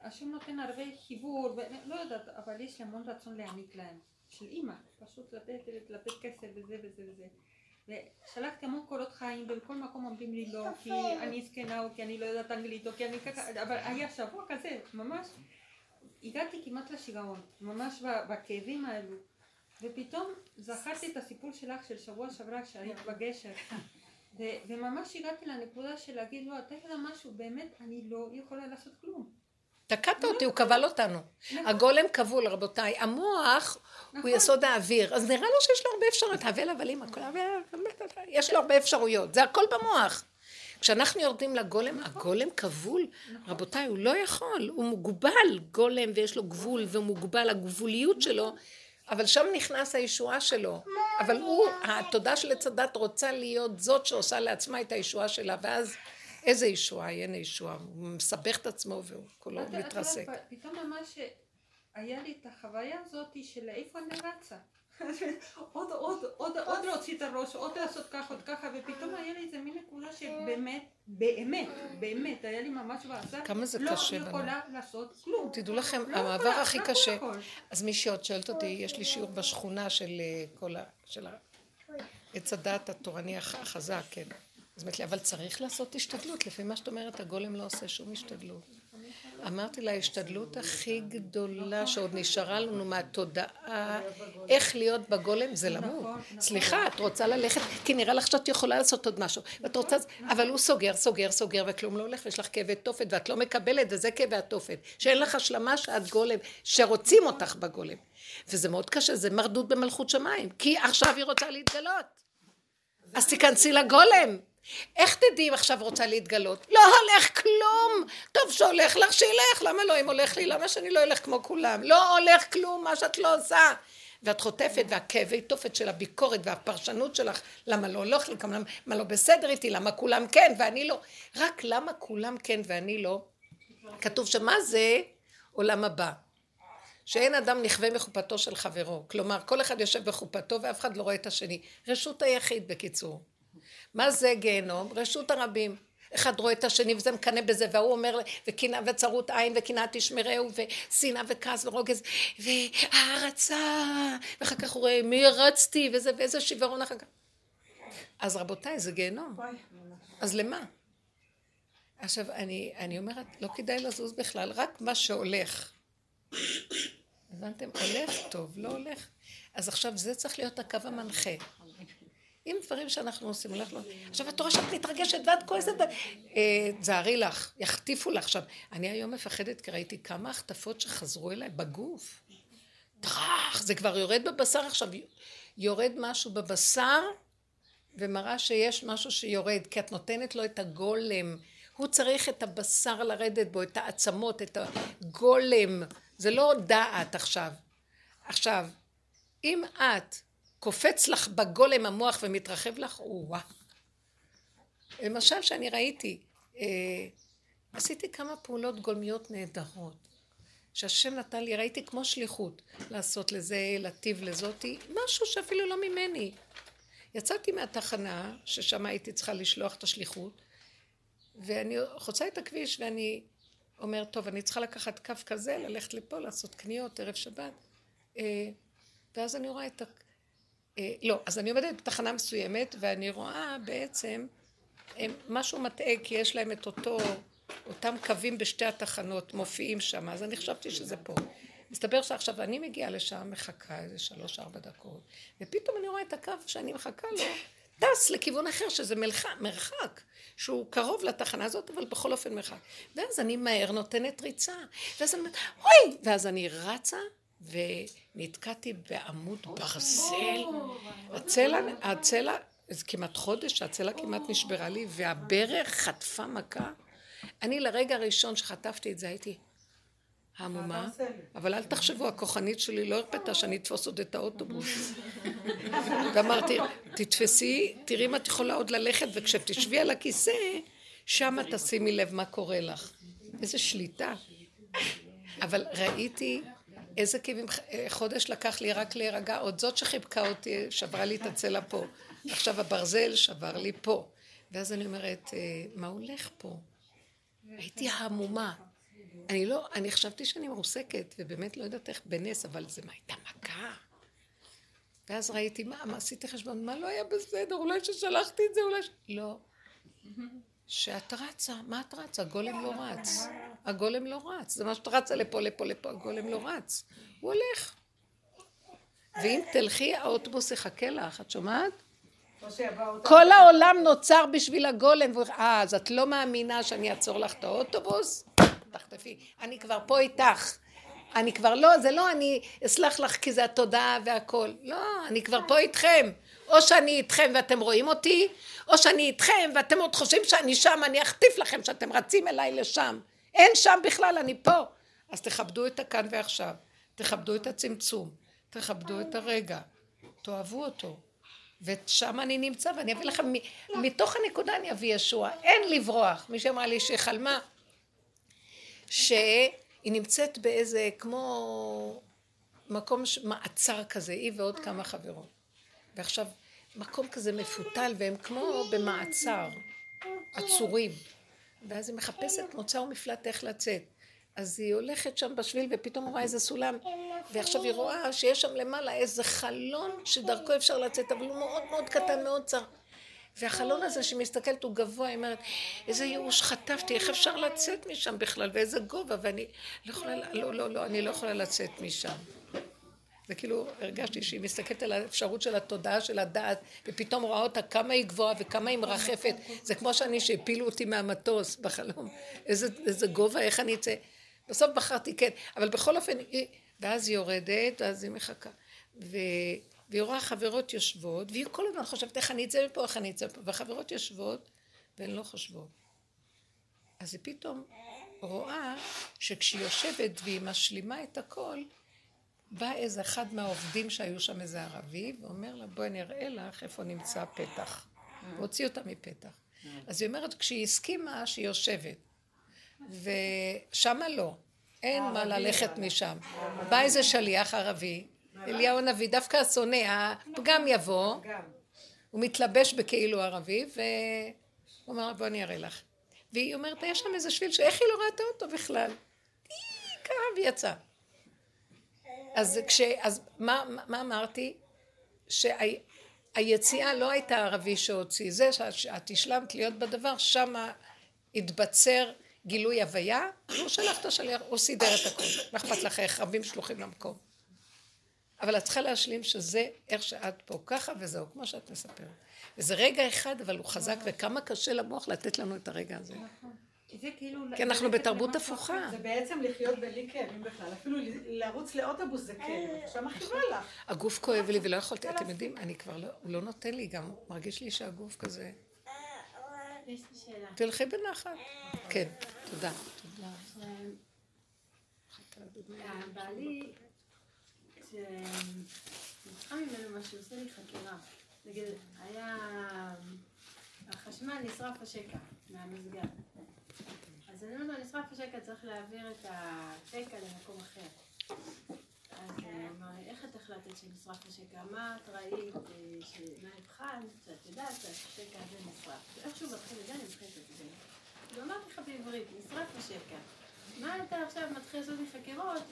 השם נותן הרבה חיבור, ולא יודעת, אבל יש לי המון רצון להעניק להם. של אימא, פשוט לתת, לתת כסף וזה וזה וזה. ושלחתי המון קורות חיים, ובכל מקום אומרים לי לא, כי אני זקנה, או כי אני לא יודעת אנגלית, או כי אני ככה, אבל היה שבוע כזה, ממש. הגעתי כמעט לשיגעון, ממש בכאבים האלו. ופתאום זכרתי את הסיפור שלך של שבוע שעברה כשהיית בגשר. ו- וממש הגעתי לנקודה של להגיד לו, אתה יודע משהו, באמת אני לא יכולה לעשות כלום. תקעת אותי, הוא כבל אותנו. הגולם כבול, רבותיי. המוח הוא נכון. יסוד האוויר, אז נראה לו שיש לו הרבה אפשרויות. הבל הבלים, הכל הבל, יש לו הרבה אפשרויות. זה הכל במוח. כשאנחנו יורדים לגולם, הגולם כבול. רבותיי, הוא לא יכול, הוא מוגבל, גולם, ויש לו גבול, והוא מוגבל, הגבוליות שלו. אבל שם נכנס הישועה שלו. אבל הוא, התודה של עץ הדת רוצה להיות זאת שעושה לעצמה את הישועה שלה, ואז איזה ישועה, אין ישועה. הוא מסבך את עצמו והוא כולו מתרסק. פתאום ממש היה לי את החוויה הזאת של איפה אני רצה. עוד, עוד, עוד, עוד להוציא את הראש, עוד לעשות ככה, עוד ככה, ופתאום היה לי איזה מין נקודה שבאמת, באמת, באמת, היה לי ממש בעצה. כמה זה לא קשה, בנות. יכולה לעשות כלום. תדעו לכם, לא המעבר יכולה, הכי לא קשה. אז מישהי עוד שואלת אותי, יש לי שיעור בשכונה של אה, כל ה... של ה... עץ הדעת התורני הח- החזק, כן. אז אמרתי לי, אבל צריך לעשות השתדלות, לפי מה שאת אומרת, הגולם לא עושה שום השתדלות. אמרתי לה, ההשתדלות הכי גדולה שעוד נשארה לנו מהתודעה, איך להיות בגולם, זה למות. סליחה, את רוצה ללכת, כי נראה לך שאת יכולה לעשות עוד משהו. ואת רוצה, אבל הוא סוגר, סוגר, סוגר, וכלום לא הולך, ויש לך כאבי תופת, ואת לא מקבלת, וזה כאבי התופת. שאין לך השלמה שאת גולם, שרוצים אותך בגולם. וזה מאוד קשה, זה מרדות במלכות שמיים, כי עכשיו היא רוצה להתגלות. אז תיכנסי לגולם. איך תדעי אם עכשיו רוצה להתגלות? לא הולך כלום! טוב שהולך לך, שילך, למה לא? אם הולך לי, למה שאני לא אלך כמו כולם? לא הולך כלום, מה שאת לא עושה. ואת חוטפת, והכאבי תופת של הביקורת והפרשנות שלך, למה לא הולך לי, למה לא בסדר איתי, למה כולם כן ואני לא. רק למה כולם כן ואני לא? כתוב שמה זה עולם הבא. שאין אדם נכווה מחופתו של חברו. כלומר, כל אחד יושב בחופתו ואף אחד לא רואה את השני. רשות היחיד בקיצור. מה זה גיהנום? רשות הרבים. אחד רואה את השני וזה מקנא בזה והוא אומר וקנאה וצרות עין וקנאה תשמרהו ושנאה וכעס ורוגז והערצה ואחר כך הוא רואה מי רצתי וזה ואיזה שיוורון אחר כך אז רבותיי זה גיהנום אז למה? עכשיו אני, אני אומרת לא כדאי לזוז בכלל רק מה שהולך הבנתם? הולך טוב לא הולך אז עכשיו זה צריך להיות הקו המנחה עם דברים שאנחנו עושים, לו. עכשיו את רואה שאת מתרגשת ואת כועסת, אה, תזהרי לך, יחטיפו לך. עכשיו, אני היום מפחדת כי ראיתי כמה החטפות שחזרו אליי בגוף. טראח, זה כבר יורד בבשר עכשיו, יורד משהו בבשר ומראה שיש משהו שיורד, כי את נותנת לו את הגולם. הוא צריך את הבשר לרדת בו, את העצמות, את הגולם. זה לא דעת עכשיו. עכשיו, אם את קופץ לך בגולם המוח ומתרחב לך, או-אה. למשל שאני ראיתי, אה, עשיתי כמה פעולות גולמיות נהדרות, שהשם נתן לי, ראיתי כמו שליחות, לעשות לזה, לטיב לזאתי, משהו שאפילו לא ממני. יצאתי מהתחנה, ששם הייתי צריכה לשלוח את השליחות, ואני חוצה את הכביש ואני אומרת, טוב, אני צריכה לקחת קו כזה, ללכת לפה, לעשות קניות, ערב שבת. אה, ואז אני רואה את, לא, אז אני עומדת בתחנה מסוימת ואני רואה בעצם משהו מטעה כי יש להם את אותו, אותם קווים בשתי התחנות מופיעים שם, אז אני חשבתי שזה פה. מסתבר שעכשיו אני מגיעה לשם, מחכה איזה שלוש ארבע דקות, ופתאום אני רואה את הקו שאני מחכה לו, טס לכיוון אחר, שזה מלח, מרחק, שהוא קרוב לתחנה הזאת, אבל בכל אופן מרחק. ואז אני מהר נותנת ריצה, ואז אני אומרת, אוי! ואז אני רצה ונתקעתי בעמוד ברזל. הצלע, הצלע, זה כמעט חודש, הצלע כמעט נשברה לי, והברך חטפה מכה. אני לרגע הראשון שחטפתי את זה הייתי המומה, אבל אל תחשבו, הכוחנית שלי לא הרפתה שאני אתפוס עוד את האוטובוס. ואמרתי, תתפסי, תראי אם את יכולה עוד ללכת, וכשתשבי על הכיסא, שמה תשימי לב מה קורה לך. איזה שליטה. אבל ראיתי איזה כאבים, חודש לקח לי רק להירגע, עוד זאת שחיבקה אותי, שברה לי את הצלע פה. עכשיו הברזל שבר לי פה. ואז אני אומרת, אה, מה הולך פה? הייתי המומה. אני לא, אני חשבתי שאני מרוסקת, ובאמת לא יודעת איך בנס, אבל זה מה, הייתה מכה. ואז ראיתי, מה, מה עשיתי חשבון, מה לא היה בסדר, אולי ששלחתי את זה, אולי ש... לא. שאת רצה, מה את רצה? הגולם לא רץ. הגולם לא רץ. זה מה שאת רצה לפה, לפה, לפה, הגולם לא רץ. הוא הולך. ואם תלכי, האוטובוס יחכה לך, את שומעת? כל העולם נוצר בשביל הגולם, אה, אז את לא מאמינה שאני אעצור לך את האוטובוס? תחטפי. אני כבר פה איתך. אני כבר לא, זה לא אני אסלח לך כי זה התודעה והכל. לא, אני כבר פה איתכם. או שאני איתכם ואתם רואים אותי, או שאני איתכם ואתם עוד חושבים שאני שם, אני אחטיף לכם שאתם רצים אליי לשם. אין שם בכלל, אני פה. אז תכבדו את הכאן ועכשיו, תכבדו את הצמצום, תכבדו את הרגע, תאהבו אותו. ושם אני נמצא ואני אביא לכם, מתוך הנקודה אני אביא ישוע, אין לברוח. מי שאמרה לי שהיא חלמה, שהיא נמצאת באיזה כמו מקום מעצר כזה, היא ועוד כמה חברות. ועכשיו מקום כזה מפותל והם כמו במעצר, עצורים. ואז היא מחפשת מוצא ומפלט איך לצאת. אז היא הולכת שם בשביל ופתאום רואה איזה סולם ועכשיו היא רואה שיש שם למעלה איזה חלון שדרכו אפשר לצאת אבל הוא מאוד מאוד קטן מאוד צר והחלון הזה שמסתכלת הוא גבוה, היא אומרת, איזה ייאוש חטפתי, איך אפשר לצאת משם בכלל, ואיזה גובה, ואני לא יכולה, לא, לא, לא, אני לא יכולה לצאת משם. וכאילו הרגשתי שהיא מסתכלת על האפשרות של התודעה של הדעת, ופתאום רואה אותה כמה היא גבוהה וכמה היא מרחפת. זה כמו שאני, שהפילו אותי מהמטוס בחלום. איזה, איזה גובה, איך אני אצא. בסוף בחרתי כן, אבל בכל אופן, היא... ואז היא יורדת, ואז היא מחכה. ו... והיא רואה חברות יושבות, והיא כל הזמן חושבת איך אני אצא מפה, איך אני אצא מפה, והחברות יושבות, והן לא חושבות. אז היא פתאום רואה שכשהיא יושבת והיא משלימה את הכל, בא איזה אחד מהעובדים שהיו שם, איזה ערבי, ואומר לה, בואי אני אראה לך איפה נמצא הפתח. והוציא אותה מפתח. אז היא אומרת, כשהיא הסכימה שהיא יושבת, ושמה לא, אין מה ללכת משם. בא איזה שליח ערבי, אליהו הנביא, דווקא השונא, הפגם יבוא, הוא מתלבש בכאילו ערבי, והוא אומר, בוא אני אראה לך. והיא אומרת, יש שם איזה שביל, שאיך היא לא ראתה אותו בכלל? היא קרה ויצאה. אז כש... אז מה, מה אמרתי? שהיציאה לא הייתה ערבי שהוציא, זה שאת השלמת להיות בדבר, שמה התבצר גילוי הוויה, הוא שלח את השליח, הוא סידר את הכל, מה אכפת לך איך רבים שלוחים למקום. אבל את צריכה להשלים שזה איך שאת פה, ככה וזהו, כמו שאת מספרת. וזה רגע אחד, אבל הוא חזק, וכמה קשה למוח לתת לנו את הרגע הזה. זה כאילו... כי אנחנו בתרבות הפוכה. זה בעצם לחיות בלי כאבים בכלל. אפילו לרוץ לאוטובוס זה כאב. עכשיו מכאיבה לך. הגוף כואב לי ולא יכולתי, אתם יודעים, אני כבר לא, הוא לא נותן לי גם, מרגיש לי שהגוף כזה... יש לי שאלה. תלכי בנחת. כן, תודה. תודה. אה, בעלי, כשאני צריכה ממנו משהו, עושה לי חקירה. נגיד, היה... החשמל נשרף השקע מהמסגר. אז אני אומרת לו, נשרף השקע, צריך להעביר את השקע למקום אחר. אז הוא אמר לי, איך את החלטת שנשרף השקע? מה את ראית, מה נבחן, שאת יודעת שהשקע הזה נשרף? ואיכשהו מתחיל את זה, אני מתחיל את זה. ואמרתי לך בעברית, נשרף השקע. מה אתה עכשיו מתחיל לעשות לי חקירות?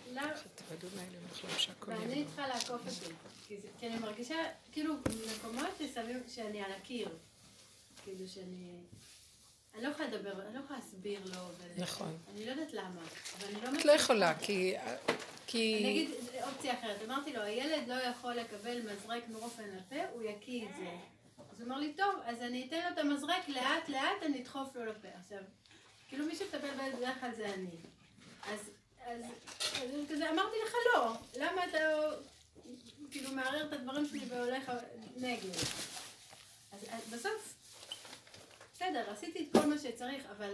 ואני צריכה לעקוף את זה. כי אני מרגישה, כאילו, מקומות ששמים, שאני על הקיר. כאילו שאני... אני לא יכולה לדבר, אני לא יכולה להסביר לו. נכון. אני לא יודעת למה, אבל אני לא... את לא יכולה, כי... כי... אני אגיד אופציה אחרת. אמרתי לו, הילד לא יכול לקבל מזרק מרופן לפה, הוא יקיא את זה. אז הוא אמר לי, טוב, אז אני אתן לו את המזרק, לאט לאט אני אדחוף לו לפה. עכשיו, כאילו מי שמטפל בילד בדרך כלל זה אני. אז, אז, אז כזה אמרתי לך לא, למה אתה כאילו מערער את הדברים שלי והולך נגד? אז, אז בסוף בסדר, עשיתי את כל מה שצריך, אבל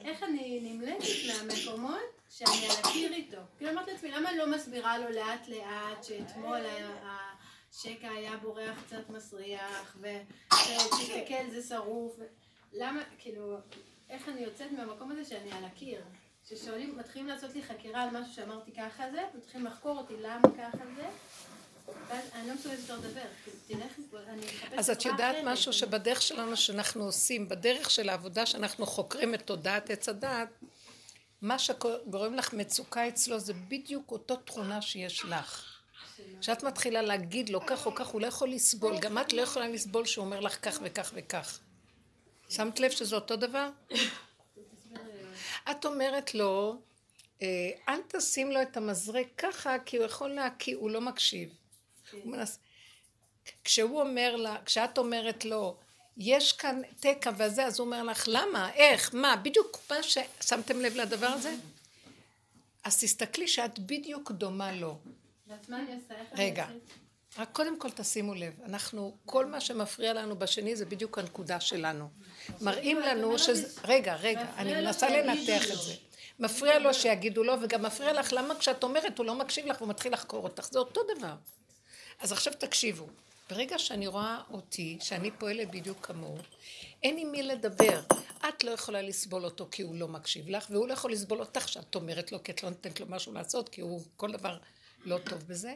איך אני נמלטת מהמקומות שאני על הקיר איתו? כאילו אמרתי לעצמי, למה אני לא מסבירה לו לאט לאט שאתמול השקע היה בורח קצת מסריח, ותסתכל זה שרוף, למה, כאילו, איך אני יוצאת מהמקום הזה שאני על הקיר? כששואלים, מתחילים לעשות לי חקירה על משהו שאמרתי ככה זה, מתחילים לחקור אותי למה ככה זה, אז את יודעת משהו שבדרך שלנו שאנחנו עושים, בדרך של העבודה שאנחנו חוקרים את תודעת עץ הדעת, מה שגורם לך מצוקה אצלו זה בדיוק אותו תכונה שיש לך. כשאת מתחילה להגיד לו כך או כך, הוא לא יכול לסבול, גם את לא יכולה לסבול שהוא אומר לך כך וכך וכך. שמת לב שזה אותו דבר? את אומרת לו, אה, אל תשים לו את המזרק ככה, כי הוא יכול להקיא, הוא לא מקשיב. הוא מנס... כשהוא אומר לה, כשאת אומרת לו, יש כאן תקע וזה, אז הוא אומר לך, למה? איך? מה? בדיוק מה ששמתם לב לדבר הזה? אז תסתכלי שאת בדיוק דומה לו. רגע, רק קודם כל תשימו לב, אנחנו, כל מה שמפריע לנו בשני זה בדיוק הנקודה שלנו. מראים לנו שזה, רגע, רגע, אני מנסה לנתח את זה. מפריע לו שיגידו לו, וגם מפריע לך למה כשאת אומרת הוא לא מקשיב לך ומתחיל לחקור אותך, זה אותו דבר. אז עכשיו תקשיבו, ברגע שאני רואה אותי, שאני פועלת בדיוק כמוהו, אין עם מי לדבר. את לא יכולה לסבול אותו כי הוא לא מקשיב לך, והוא לא יכול לסבול אותך שאת אומרת לו, כי את לא נותנת לו משהו לעשות, כי הוא כל דבר לא טוב בזה.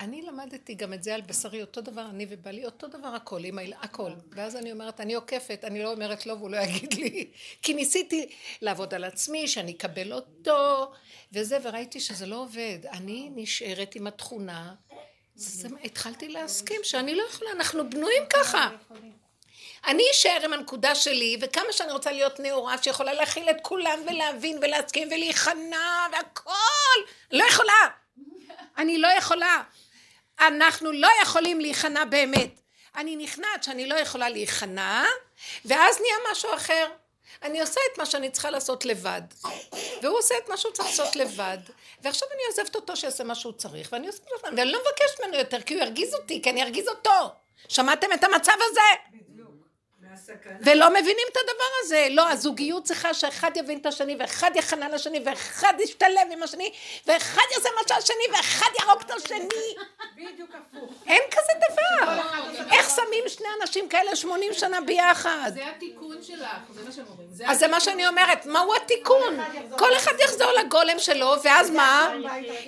אני למדתי גם את זה על בשרי, אותו דבר, אני ובעלי, אותו דבר הכל, עם הילד, הכל. ואז אני אומרת, אני עוקפת, אני לא אומרת לו והוא לא יגיד לי, [LAUGHS] כי ניסיתי לעבוד על עצמי, שאני אקבל אותו, וזה, וראיתי שזה לא עובד. אני נשארת עם התכונה זה, התחלתי להסכים שאני לא יכולה, אנחנו בנויים ככה. אני אשאר עם הנקודה שלי, וכמה שאני רוצה להיות נאורה, שיכולה להכיל את כולם ולהבין ולהסכים ולהיכנע והכל, לא יכולה. אני לא יכולה. אנחנו לא יכולים להיכנע באמת. אני נכנעת שאני לא יכולה להיכנע, ואז נהיה משהו אחר. אני עושה את מה שאני צריכה לעשות לבד, והוא עושה את מה שהוא צריך לעשות לבד, ועכשיו אני עוזבת אותו שיעשה מה שהוא צריך, ואני את זה, ואני לא מבקשת ממנו יותר, כי הוא ירגיז אותי, כי אני ארגיז אותו. שמעתם את המצב הזה? ולא מבינים את הדבר הזה. לא, הזוגיות צריכה שאחד יבין את השני, ואחד יכנע לשני, ואחד ישתלב עם השני, ואחד יעשה מה שהשני, ואחד יהרוג את השני. בדיוק הפוך. אין כזה דבר. איך שמים שני אנשים כאלה 80 שנה ביחד? זה התיקון שלך, זה מה שהם אומרים. אז זה מה שאני אומרת, מהו התיקון? כל אחד יחזור לגולם שלו, ואז מה?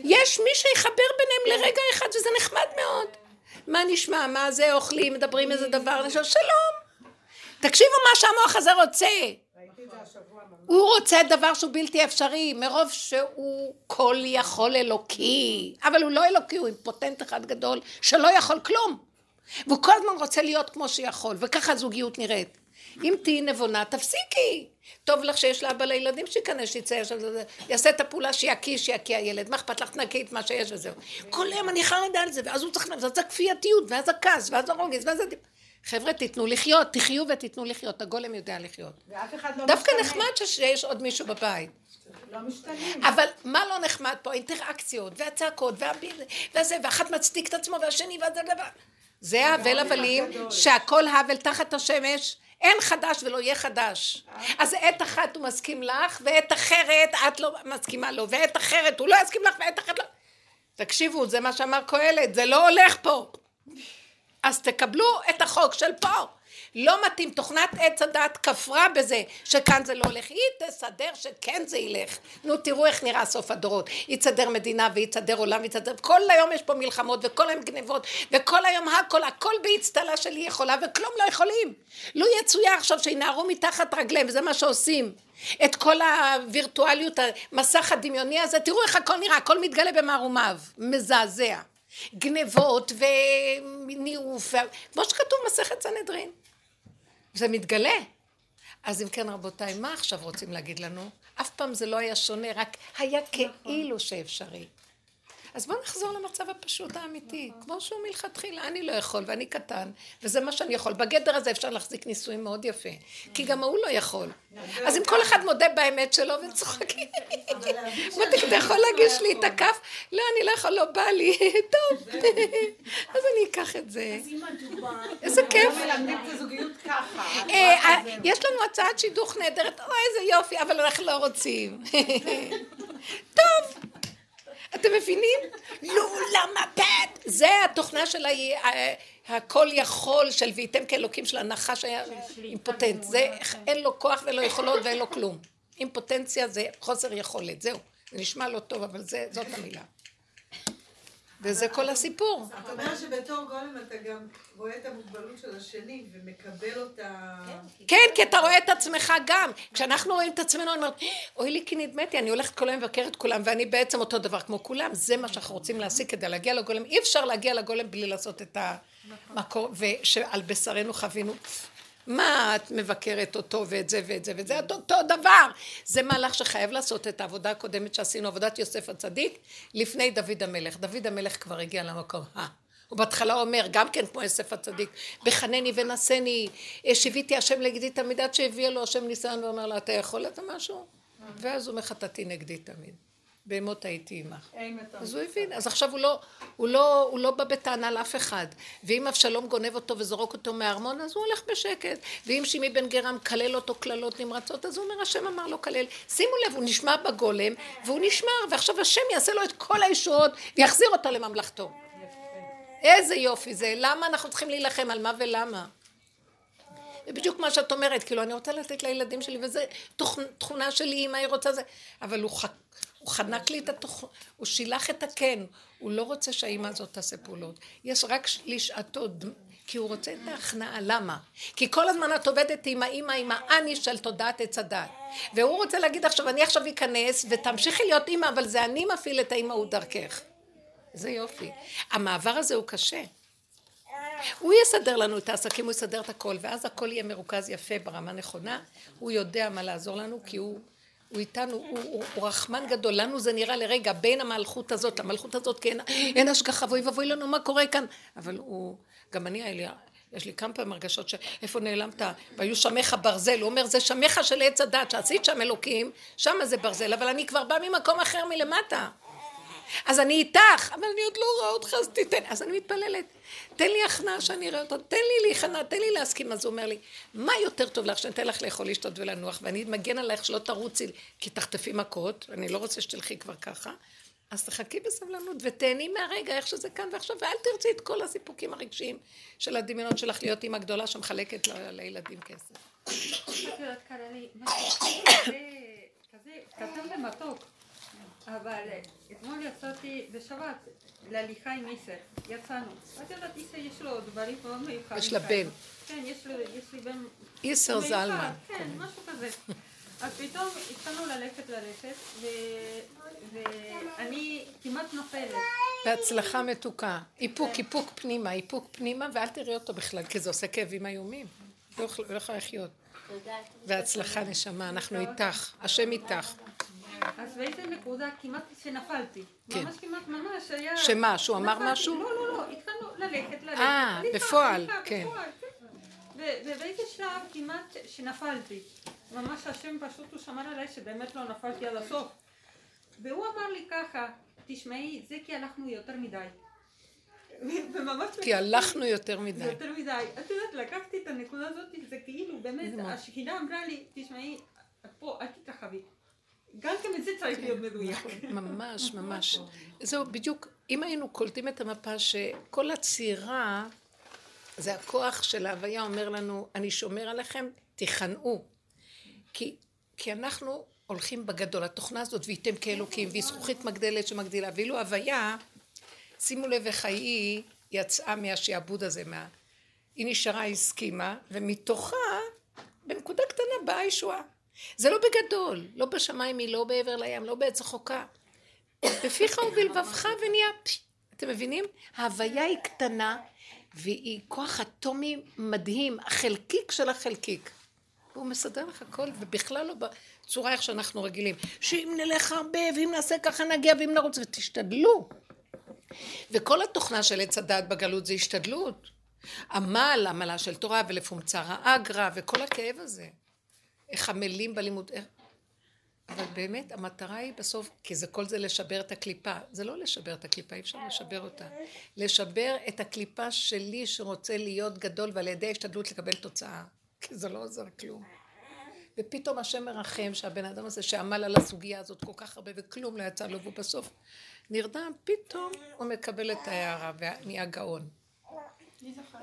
יש מי שיחבר ביניהם לרגע אחד, וזה נחמד מאוד. מה נשמע? מה זה אוכלים, מדברים איזה דבר? שלום. תקשיבו מה שהמוח הזה רוצה. הוא רוצה דבר שהוא בלתי אפשרי, מרוב שהוא כל יכול אלוקי. אבל הוא לא אלוקי, הוא אימפוטנט אחד גדול שלא יכול כלום. והוא כל הזמן רוצה להיות כמו שיכול, וככה הזוגיות נראית. אם תהיי נבונה, תפסיקי. טוב לך שיש לאבא לילדים שייכנס, שיצא ישר, יעשה את הפעולה שיקיא, שיקיא הילד. מה אכפת לך? תנקי את מה שיש וזהו. כל היום אני חרדה על זה, ואז הוא צריך, ואז הכפייתיות, ואז הכעס, ואז הרוגז, ואז... חבר'ה, תיתנו לחיות, תחיו ותיתנו לחיות, הגולם יודע לחיות. ואף אחד לא דווקא משתנה. נחמד שיש עוד מישהו בבית. לא משתנים. אבל מה לא נחמד פה? האינטראקציות, והצעקות, והביל, והזה, ואחת מצדיק את עצמו, והשני, וזה דבר. זה האבל הבלים, שהכל האבל תחת השמש, אין חדש ולא יהיה חדש. אז עת אחת הוא מסכים לך, ועת אחרת את לא מסכימה לו, ועת אחרת הוא לא יסכים לך, ועת אחרת לא... תקשיבו, זה מה שאמר קהלת, זה לא הולך פה. אז תקבלו את החוק של פה. לא מתאים, תוכנת עץ הדת כפרה בזה שכאן זה לא הולך, היא תסדר שכן זה ילך. נו תראו איך נראה סוף הדורות, יצדר מדינה ויצדר עולם ויצדר, כל היום יש פה מלחמות וכל היום גנבות וכל היום הכל, הכל באצטלה שלי יכולה וכלום לא יכולים. לו יצויר עכשיו שינערו מתחת רגליהם וזה מה שעושים. את כל הווירטואליות, המסך הדמיוני הזה, תראו איך הכל נראה, הכל מתגלה במערומיו, מזעזע. גנבות וניאוף, כמו שכתוב מסכת סנהדרין. זה מתגלה. אז אם כן רבותיי, מה עכשיו רוצים להגיד לנו? אף פעם זה לא היה שונה, רק היה כאילו שאפשרי. אז בואו נחזור למצב הפשוט האמיתי, כמו שהוא מלכתחילה, אני לא יכול ואני קטן, וזה מה שאני יכול. בגדר הזה אפשר להחזיק נישואים מאוד יפה, כי גם ההוא לא יכול. אז אם כל אחד מודה באמת שלו וצוחקים, מותק, אתה יכול להגיש לי את הכף? לא, אני לא יכול, לא בא לי, [LAUGHS] טוב, [LAUGHS] אז אני אקח את זה. איזה כיף. אה, אה, יש לנו הצעת שידוך נהדרת, אוי איזה יופי, אבל אנחנו לא רוצים. [LAUGHS] טוב, אתם מבינים? לא, למה בית? זה התוכנה של הכל יכול של והייתם כאלוקים של הנחש היה אימפוטנט. זה אין לו כוח ולא יכולות ואין לו כלום. אימפוטנציה זה חוסר יכולת, זהו. זה נשמע לא טוב, אבל זה- זאת המילה. וזה כל הסיפור. זאת אומרת שבתור גולם אתה גם רואה את המוגבלות של השני ומקבל אותה... כן, כי אתה רואה את עצמך גם. כשאנחנו רואים את עצמנו, אני אומרת, אוי לי כי נדמתי, אני הולכת כל היום לבקר את כולם, ואני בעצם אותו דבר כמו כולם. זה מה שאנחנו רוצים להשיג כדי להגיע לגולם. אי אפשר להגיע לגולם בלי לעשות את המקום, ושעל בשרנו חווינו. מה את מבקרת אותו ואת זה ואת זה ואת זה, את אותו דבר. זה מהלך שחייב לעשות את העבודה הקודמת שעשינו, עבודת יוסף הצדיק, לפני דוד המלך. דוד המלך כבר הגיע למקום. אה. הוא בהתחלה אומר, גם כן כמו יוסף הצדיק, בחנני ונשני, שיוויתי השם נגדי תמיד, עד שהביאה לו השם ניסיון ואומר לה, אתה יכול את משהו? ואז הוא אומר, חטאתי נגדי תמיד. בהמות הייתי עמך. אז הוא הבין, אז עכשיו הוא לא, הוא לא, הוא לא בא בטענה לאף אחד. ואם אבשלום גונב אותו וזורק אותו מהארמון, אז הוא הולך בשקט. ואם שימי בן גרם כלל אותו קללות נמרצות, אז הוא אומר, השם אמר לו כלל. שימו לב, הוא נשמע בגולם, והוא נשמר, ועכשיו השם יעשה לו את כל הישועות, ויחזיר אותו לממלכתו. איזה יופי זה, למה אנחנו צריכים להילחם, על מה ולמה? זה בדיוק מה שאת אומרת, כאילו אני רוצה לתת לילדים שלי, וזה תוכ- תכונה שלי, מה היא רוצה זה, אבל הוא, ח... הוא חנק לי את התוכנה, הוא שילח את הקן, הוא לא רוצה שהאימא הזאת תעשה פעולות, יש רק לשעתו, כי הוא רוצה את ההכנעה, למה? כי כל הזמן את עובדת עם האימא, עם האני של תודעת עץ הדת, והוא רוצה להגיד עכשיו, אני עכשיו אכנס, ותמשיכי להיות אימא, אבל זה אני מפעיל את האימא הוא דרכך. זה יופי. המעבר הזה הוא קשה. הוא יסדר לנו את העסקים, הוא יסדר את הכל, ואז הכל יהיה מרוכז יפה ברמה נכונה, הוא יודע מה לעזור לנו, כי הוא, הוא איתנו, הוא, הוא, הוא רחמן גדול, לנו זה נראה לרגע בין המלכות הזאת למלכות הזאת, כי אין, אין השגחה, ואוי ואבוי לנו מה קורה כאן, אבל הוא, גם אני, היה לי, יש לי כמה פעמים הרגשות שאיפה נעלמת, והיו שמך ברזל, הוא אומר זה שמך של עץ הדת, שעשית שם אלוקים, שם זה ברזל, אבל אני כבר בא ממקום אחר מלמטה. אז אני איתך, אבל אני עוד לא רואה אותך, אז תיתן. אז אני מתפללת, תן לי הכנעה שאני אראה אותה, תן לי להיכנע, תן לי להסכים. אז הוא אומר לי, מה יותר טוב לך, שאני אתן לך לאכול, לשתות ולנוח, ואני מגן עלייך שלא תרוצי, כי תחטפי מכות, אני לא רוצה שתלכי כבר ככה. אז תחכי בסבלנות ותהני מהרגע, איך שזה כאן ועכשיו, ואל תרצי את כל הסיפוקים הרגשיים של הדמיונות שלך להיות אימא גדולה שמחלקת לילדים כסף. כזה קטן ומתוק, אבל אתמול יצאתי בשבת להליכה עם איסר, יצאנו. את יודעת, איסר יש לו דברים מאוד מיוחדים. יש לה. בן. כן, יש לי בן איסר זלמן. כן, משהו כזה. אז פתאום התחלנו ללכת ללכת, ואני כמעט נופלת. בהצלחה מתוקה. איפוק, איפוק פנימה, איפוק פנימה, ואל תראי אותו בכלל, כי זה עושה כאבים איומים. לא יכול- לא יכולה לחיות. והצלחה נשמה, אנחנו איתך, השם איתך. אז באיזה נקודה כמעט שנפלתי. כן. ממש כמעט ממש היה... שמה, שהוא אמר. משהו? לא, לא, לא, התחלנו ללכת, ללכת. אה, בפועל, כן. בפועל, כן. ובאיזה שלב כמעט שנפלתי. ממש השם פשוט הוא שמר עליי שבאמת לא נפלתי עד הסוף. והוא אמר לי ככה, תשמעי, זה כי הלכנו יותר מדי. [LAUGHS] כי הלכנו יותר מדי. יותר מדי. את יודעת, לקחתי את הנקודה הזאת, זה כאילו, באמת? השכינה אמרה לי, תשמעי, את פה, אל תתרחבי. גם כן את זה צריך להיות מדויק. [LAUGHS] ממש, ממש. זהו, בדיוק, אם היינו קולטים את המפה שכל הציר זה הכוח של ההוויה אומר לנו, אני שומר עליכם, תיכנעו. כי, כי אנחנו הולכים בגדול, התוכנה הזאת, וייתם כאלוקים, והיא זכוכית מגדלת שמגדילה, ואילו הוויה, שימו לב איך היא יצאה מהשעבוד הזה, מה... היא נשארה, הסכימה, ומתוכה, בנקודה קטנה באה הישועה. זה לא בגדול, לא בשמיים היא, לא בעבר לים, לא בעץ החוקה. בפיך ובלבבך ונהיה... פש, אתם מבינים? ההוויה היא קטנה, והיא כוח אטומי מדהים, החלקיק של החלקיק. והוא מסדר לך הכל, ובכלל לא בצורה איך שאנחנו רגילים. שאם נלך הרבה, ואם נעשה ככה נגיע, ואם נרוץ, ותשתדלו. וכל התוכנה של עץ הדעת בגלות זה השתדלות. עמל, עמלה של תורה, ולפומצר האגרא, וכל הכאב הזה. איך עמלים בלימוד, איך... אבל באמת המטרה היא בסוף, כי זה כל זה לשבר את הקליפה. זה לא לשבר את הקליפה, אי אפשר לשבר אותה. לשבר את הקליפה שלי שרוצה להיות גדול ועל ידי ההשתדלות לקבל תוצאה. [LAUGHS] כי זה לא עוזר כלום. ופתאום השם מרחם שהבן אדם הזה שעמל על הסוגיה הזאת כל כך הרבה וכלום לא יצא לו, והוא בסוף נרדם, פתאום הוא מקבל את ההערה ונהיה גאון.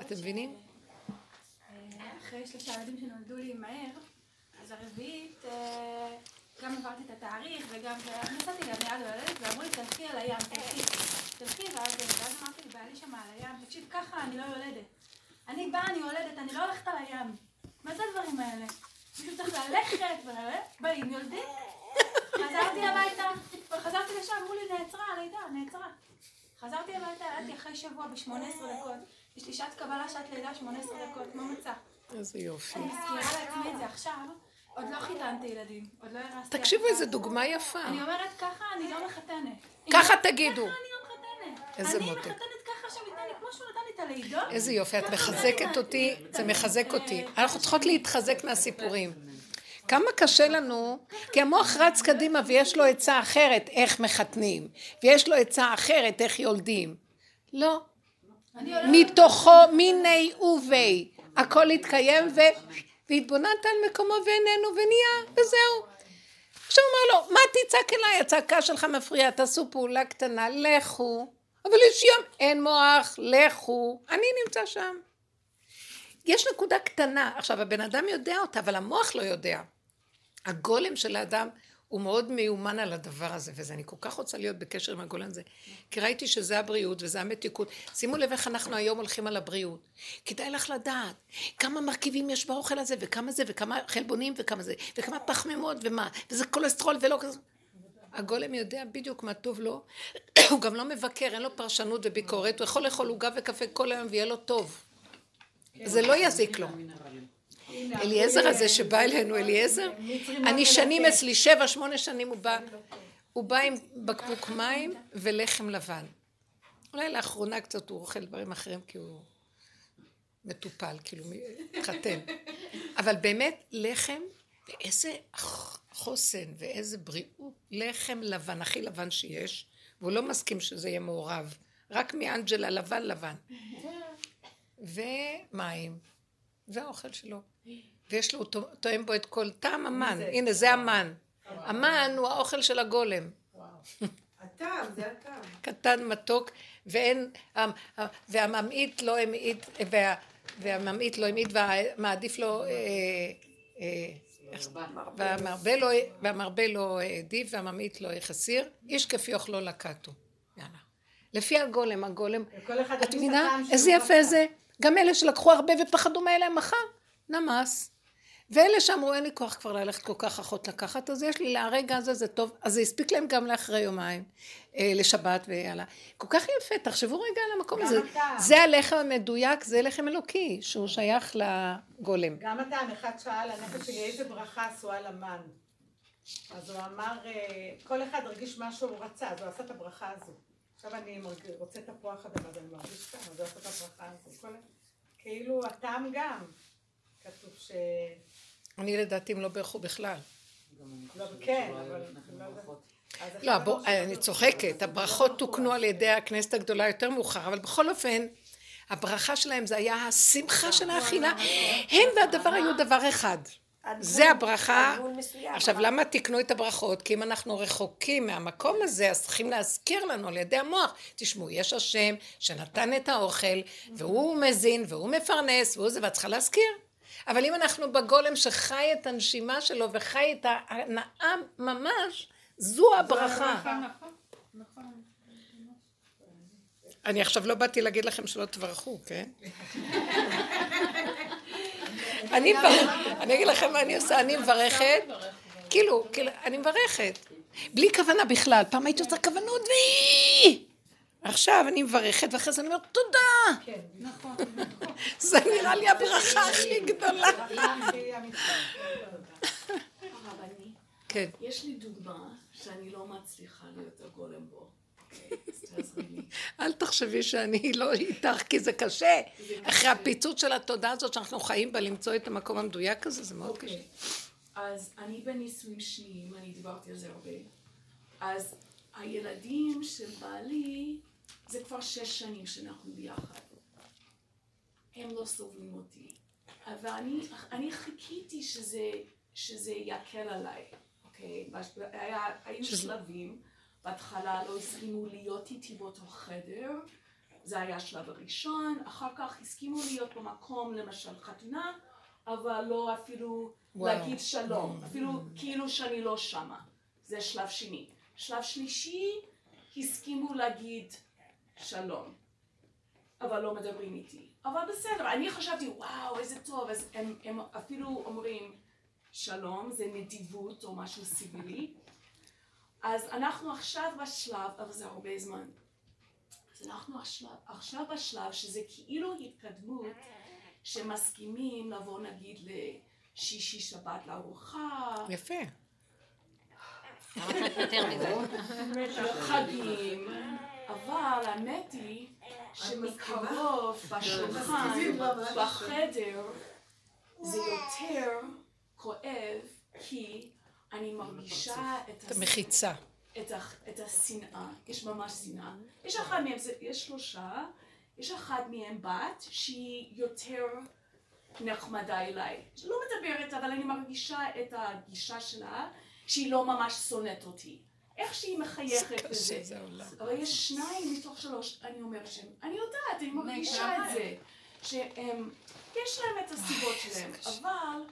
אתם מבינים? אה, אחרי שלושה ילדים שנולדו לי מהר, אז הרביעית, אה, גם עברתי את התאריך וגם נסעתי גם ליד הולדת ואמרו לי תלכי על הים, תלכי, תלכי ואז אמרתי לבעלי שם על הים, תקשיב ככה אני לא יולדת. אני באה, אני יולדת, אני לא הולכת על הים. מה זה הדברים האלה? מישהו צריך ללכת וללכת, באים יולדים. חזרתי הביתה, חזרתי לשם, אמרו לי נעצרה הלידה, נעצרה. חזרתי הביתה, ילדתי אחרי שבוע ב-18 דקות. יש לי שעת קבלה, שעת לידה, 18 דקות, כמו מצה. איזה יופי. אני מזכירה לעצמי את זה עכשיו, עוד לא חיתנתי ילדים, עוד לא הרסתי... תקשיבו, איזה. דוגמה יפה. אני אומרת ככה, אני לא מחתנת. ככה תגידו. ככה אני לא מחתנת. איזה אני מותק. מחתנת ככה לי, כמו שהוא נתן לי את הלידות. איזה יופי, את מחזקת אותי. זה מחזק אותי. אנחנו צריכות להתחזק מהסיפורים. כמה קשה לנו, כי המוח רץ קדימה ויש לו עצה אחרת איך מחתנים, ויש לו עצה אחרת איך יולדים. לא. אני. מתוכו מיני ובי. הכל התקיים ו... והתבוננת על מקומו ואיננו ונהיה, וזהו. עכשיו הוא אומר לו, מה תצעק אליי? הצעקה שלך מפריעה, תעשו פעולה קטנה, לכו. אבל יש ים, אין מוח, לכו. אני נמצא שם. יש נקודה קטנה. עכשיו, הבן אדם יודע אותה, אבל המוח לא יודע. הגולם של האדם הוא מאוד מיומן על הדבר הזה, וזה, אני כל כך רוצה להיות בקשר עם הגולם הזה, כי ראיתי שזה הבריאות וזה המתיקות. שימו לב איך אנחנו היום הולכים על הבריאות. כדאי לך לדעת כמה מרכיבים יש באוכל הזה, וכמה זה, וכמה חלבונים, וכמה זה, וכמה פחמימות, ומה, וזה כולסטרול ולא כזה. הגולם יודע בדיוק מה טוב לו, [COUGHS] הוא גם לא מבקר, אין לו פרשנות וביקורת, הוא יכול לאכול עוגה וקפה כל היום ויהיה לו טוב. זה לא יזיק לו. אליעזר הזה שבא אלינו, אליעזר, אני שנים אצלי, שבע, שמונה שנים הוא בא, הוא בא עם בקבוק מים ולחם לבן. אולי לאחרונה קצת הוא אוכל דברים אחרים כי הוא מטופל, כאילו מתחתן. [LAUGHS] אבל באמת, לחם, ואיזה חוסן ואיזה בריאות, לחם לבן, הכי לבן שיש, והוא לא מסכים שזה יהיה מעורב, רק מאנג'לה לבן לבן. [LAUGHS] ומים, זה האוכל שלו. ויש לו, הוא טועם בו את כל טעם המן, הנה זה המן. המן הוא האוכל של הגולם. הטעם, זה הטעם. קטן, מתוק, ואין, והממעיט לא המעיט, והממעיט לא המעיט, והמעדיף לו, אה, אה, והמרבה לא, והמרבה לא העדיף, והממעיט לא החסיר, איש כפי אוכלו לקטו. יאללה. לפי הגולם, הגולם, את מבינה? איזה יפה זה. גם אלה שלקחו הרבה ופחדו מאלה מחר, נמס. ואלה שאמרו אין לי כוח כבר ללכת כל כך אחות לקחת, אז יש לי לרגע הזה זה טוב, אז זה הספיק להם גם לאחרי יומיים, אה, לשבת ויאללה. כל כך יפה, תחשבו רגע על המקום הזה. אתה. זה הלחם המדויק, זה לחם אלוקי, שהוא שייך לגולם. גם הטעם, אחד שאל הנפש שלי איזה ברכה עשו על המן. אז הוא אמר, אה, כל אחד הרגיש מה שהוא רצה, אז הוא עשה את הברכה הזו. עכשיו אני רוצה תפוח אדמה, אז אני מרגיש ככה, אז הוא עשה את הברכה הזו. כל... כאילו הטעם גם. כתוב ש... אני לדעתי הם לא בירכו בכלל. לא, כן, אבל... לא, בוא, אני צוחקת, הברכות תוקנו על ידי הכנסת הגדולה יותר מאוחר, אבל בכל אופן, הברכה שלהם זה היה השמחה של האכילה. הם והדבר היו דבר אחד. זה הברכה. עכשיו, למה תקנו את הברכות? כי אם אנחנו רחוקים מהמקום הזה, אז צריכים להזכיר לנו על ידי המוח. תשמעו, יש השם שנתן את האוכל, והוא מזין, והוא מפרנס, והוא זה, ואת צריכה להזכיר. אבל אם אנחנו בגולם שחי את הנשימה שלו וחי את ההנאה ממש, זו הברכה. נכון, נכון. אני עכשיו לא באתי להגיד לכם שלא תברכו, כן? אני אני אגיד לכם מה אני עושה, אני מברכת, כאילו, כאילו, אני מברכת, בלי כוונה בכלל, פעם הייתי עושה כוונות והיא... עכשיו אני מברכת, ואחרי זה אני אומרת תודה. כן, נכון, נכון. זה נראה לי הברכה הכי גדולה. [LAUGHS] כן. יש לי דוגמה שאני לא מצליחה להיות הגולם בו. אל תחשבי שאני לא איתך, כי זה קשה. אחרי הפיצוץ של התודעה הזאת שאנחנו חיים בה, למצוא את המקום המדויק הזה, זה מאוד אוקיי. קשה. אז אני בנישואים שניים, אני דיברתי על זה הרבה. אז הילדים של בעלי, זה כבר שש שנים שאנחנו ביחד. הם לא סובלים אותי. אבל אני, אני חיכיתי שזה, שזה יקל עליי, אוקיי? היה, היו שזה... שלבים, בהתחלה לא הסכימו להיות איתי באותו חדר, זה היה השלב הראשון, אחר כך הסכימו להיות במקום, למשל חתונה, אבל לא אפילו וואו. להגיד שלום, אפילו כאילו שאני לא שמה, זה שלב שני. שלב שלישי, הסכימו להגיד שלום, אבל לא מדברים איתי. אבל בסדר, אני חשבתי, וואו, איזה טוב, אז הם, הם אפילו אומרים שלום, זה נדיבות או משהו סיבילי. אז אנחנו עכשיו בשלב, אבל זה הרבה זמן. אז אנחנו עכשיו, עכשיו בשלב שזה כאילו התקדמות שמסכימים לבוא נגיד לשישי שבת לארוחה. יפה. חגים, אבל האמת היא שמקרוב בשולחן, בחדר, זה יותר כואב כי אני מרגישה את המחיצה. את, את השנאה, יש ממש שנאה. יש אחד מהם, יש שלושה, יש אחת מהם בת שהיא יותר נחמדה אליי. לא מדברת, אבל אני מרגישה את הגישה שלה שהיא לא ממש שונאת אותי. איך שהיא מחייכת בזה. אבל יש שניים מתוך שלוש, אני אומרת שהם, אני יודעת, אני מרגישה את זה. שהם, יש להם את הסיבות שלהם, אבל,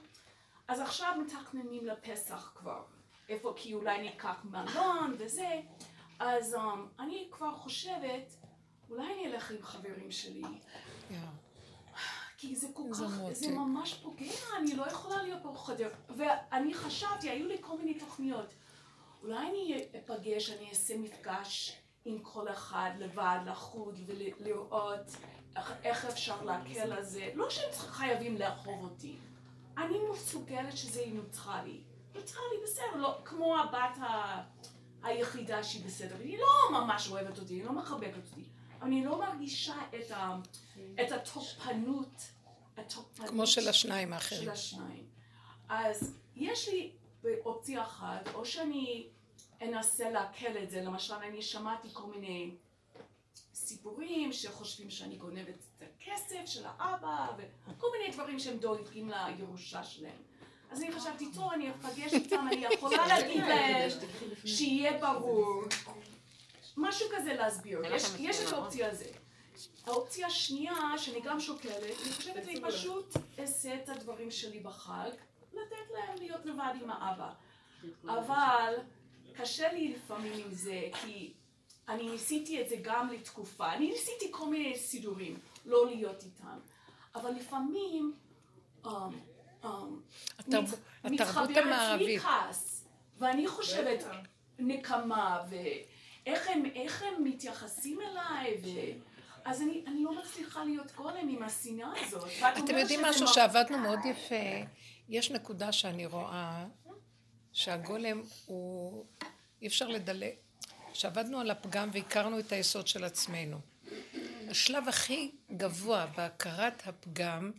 אז עכשיו מתכננים לפסח כבר. איפה, כי אולי ניקח מלון וזה, אז um, אני כבר חושבת, אולי אני אלך עם חברים שלי. Yeah. כי זה כל כך, זה ממש פוגע, אני לא יכולה להיות פה חדר. ואני חשבתי, היו לי כל מיני תוכניות. אולי אני אפגש, אני אעשה מפגש עם כל אחד לבד, לחוד ולראות איך- איך אפשר להקל על זה, לא שהם חייבים לאהוב אותי, אני מסוגלת שזה יהיה ניוטרלי. ניוטרלי בסדר, לא, כמו הבת ה... היחידה שהיא בסדר, היא לא ממש אוהבת אותי, היא לא מחבקת אותי, אני לא מרגישה את, ה... את התוקפנות, התוקפנות כמו של השניים של האחרים. השניים. אז יש לי אופציה אחת, או שאני אנסה לעכל את זה, למשל אני שמעתי כל מיני סיפורים שחושבים שאני גונבת את הכסף של האבא, וכל מיני דברים שהם דואגים לירושה שלהם. אז אני חשבתי, טוב, אני אפגש איתם, אני יכולה [LAUGHS] להגיד להם שיהיה ברור. משהו כזה להסביר, יש, יש את האופציה הזאת. האופציה השנייה, שאני גם שוקלת, אני חושבת אני פשוט אעשה את הדברים שלי בחג, לתת להם להיות לבד עם האבא. אבל קשה לי לפעמים עם זה, כי אני ניסיתי את זה גם לתקופה, אני ניסיתי כל מיני סידורים, לא להיות איתם. אבל לפעמים um, um, התרב- התרבות המערבית. כעס, ואני חושבת נקמה, ואיך הם, הם מתייחסים אליי, ו... אז אני, אני לא מצליחה להיות גולם עם השנאה הזאת. אתם יודעים משהו שעבדנו מאוד יפה? יש נקודה שאני רואה שהגולם הוא... אי אפשר לדלג. שעבדנו על הפגם והכרנו את היסוד של עצמנו. השלב הכי גבוה בהכרת הפגם,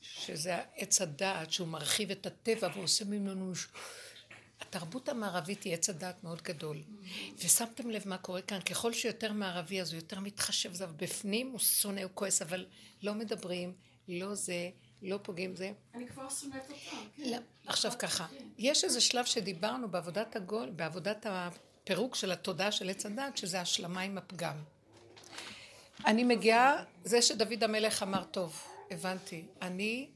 שזה עץ הדעת, שהוא מרחיב את הטבע והוא עושה ממנו... התרבות המערבית היא עץ הדעת מאוד גדול. ושמתם לב מה קורה כאן, ככל שיותר מערבי אז הוא יותר מתחשב, זה בפנים הוא שונא, הוא כועס, אבל לא מדברים, לא זה, לא פוגעים זה. אני כבר שונאת אותם, כן. לא, עכשיו ככה, יש איזה שלב שדיברנו בעבודת הגול, בעבודת הפירוק של התודעה של עץ הדת, שזה השלמה עם הפגם. אני מגיעה, זה שדוד המלך אמר, טוב, הבנתי, אני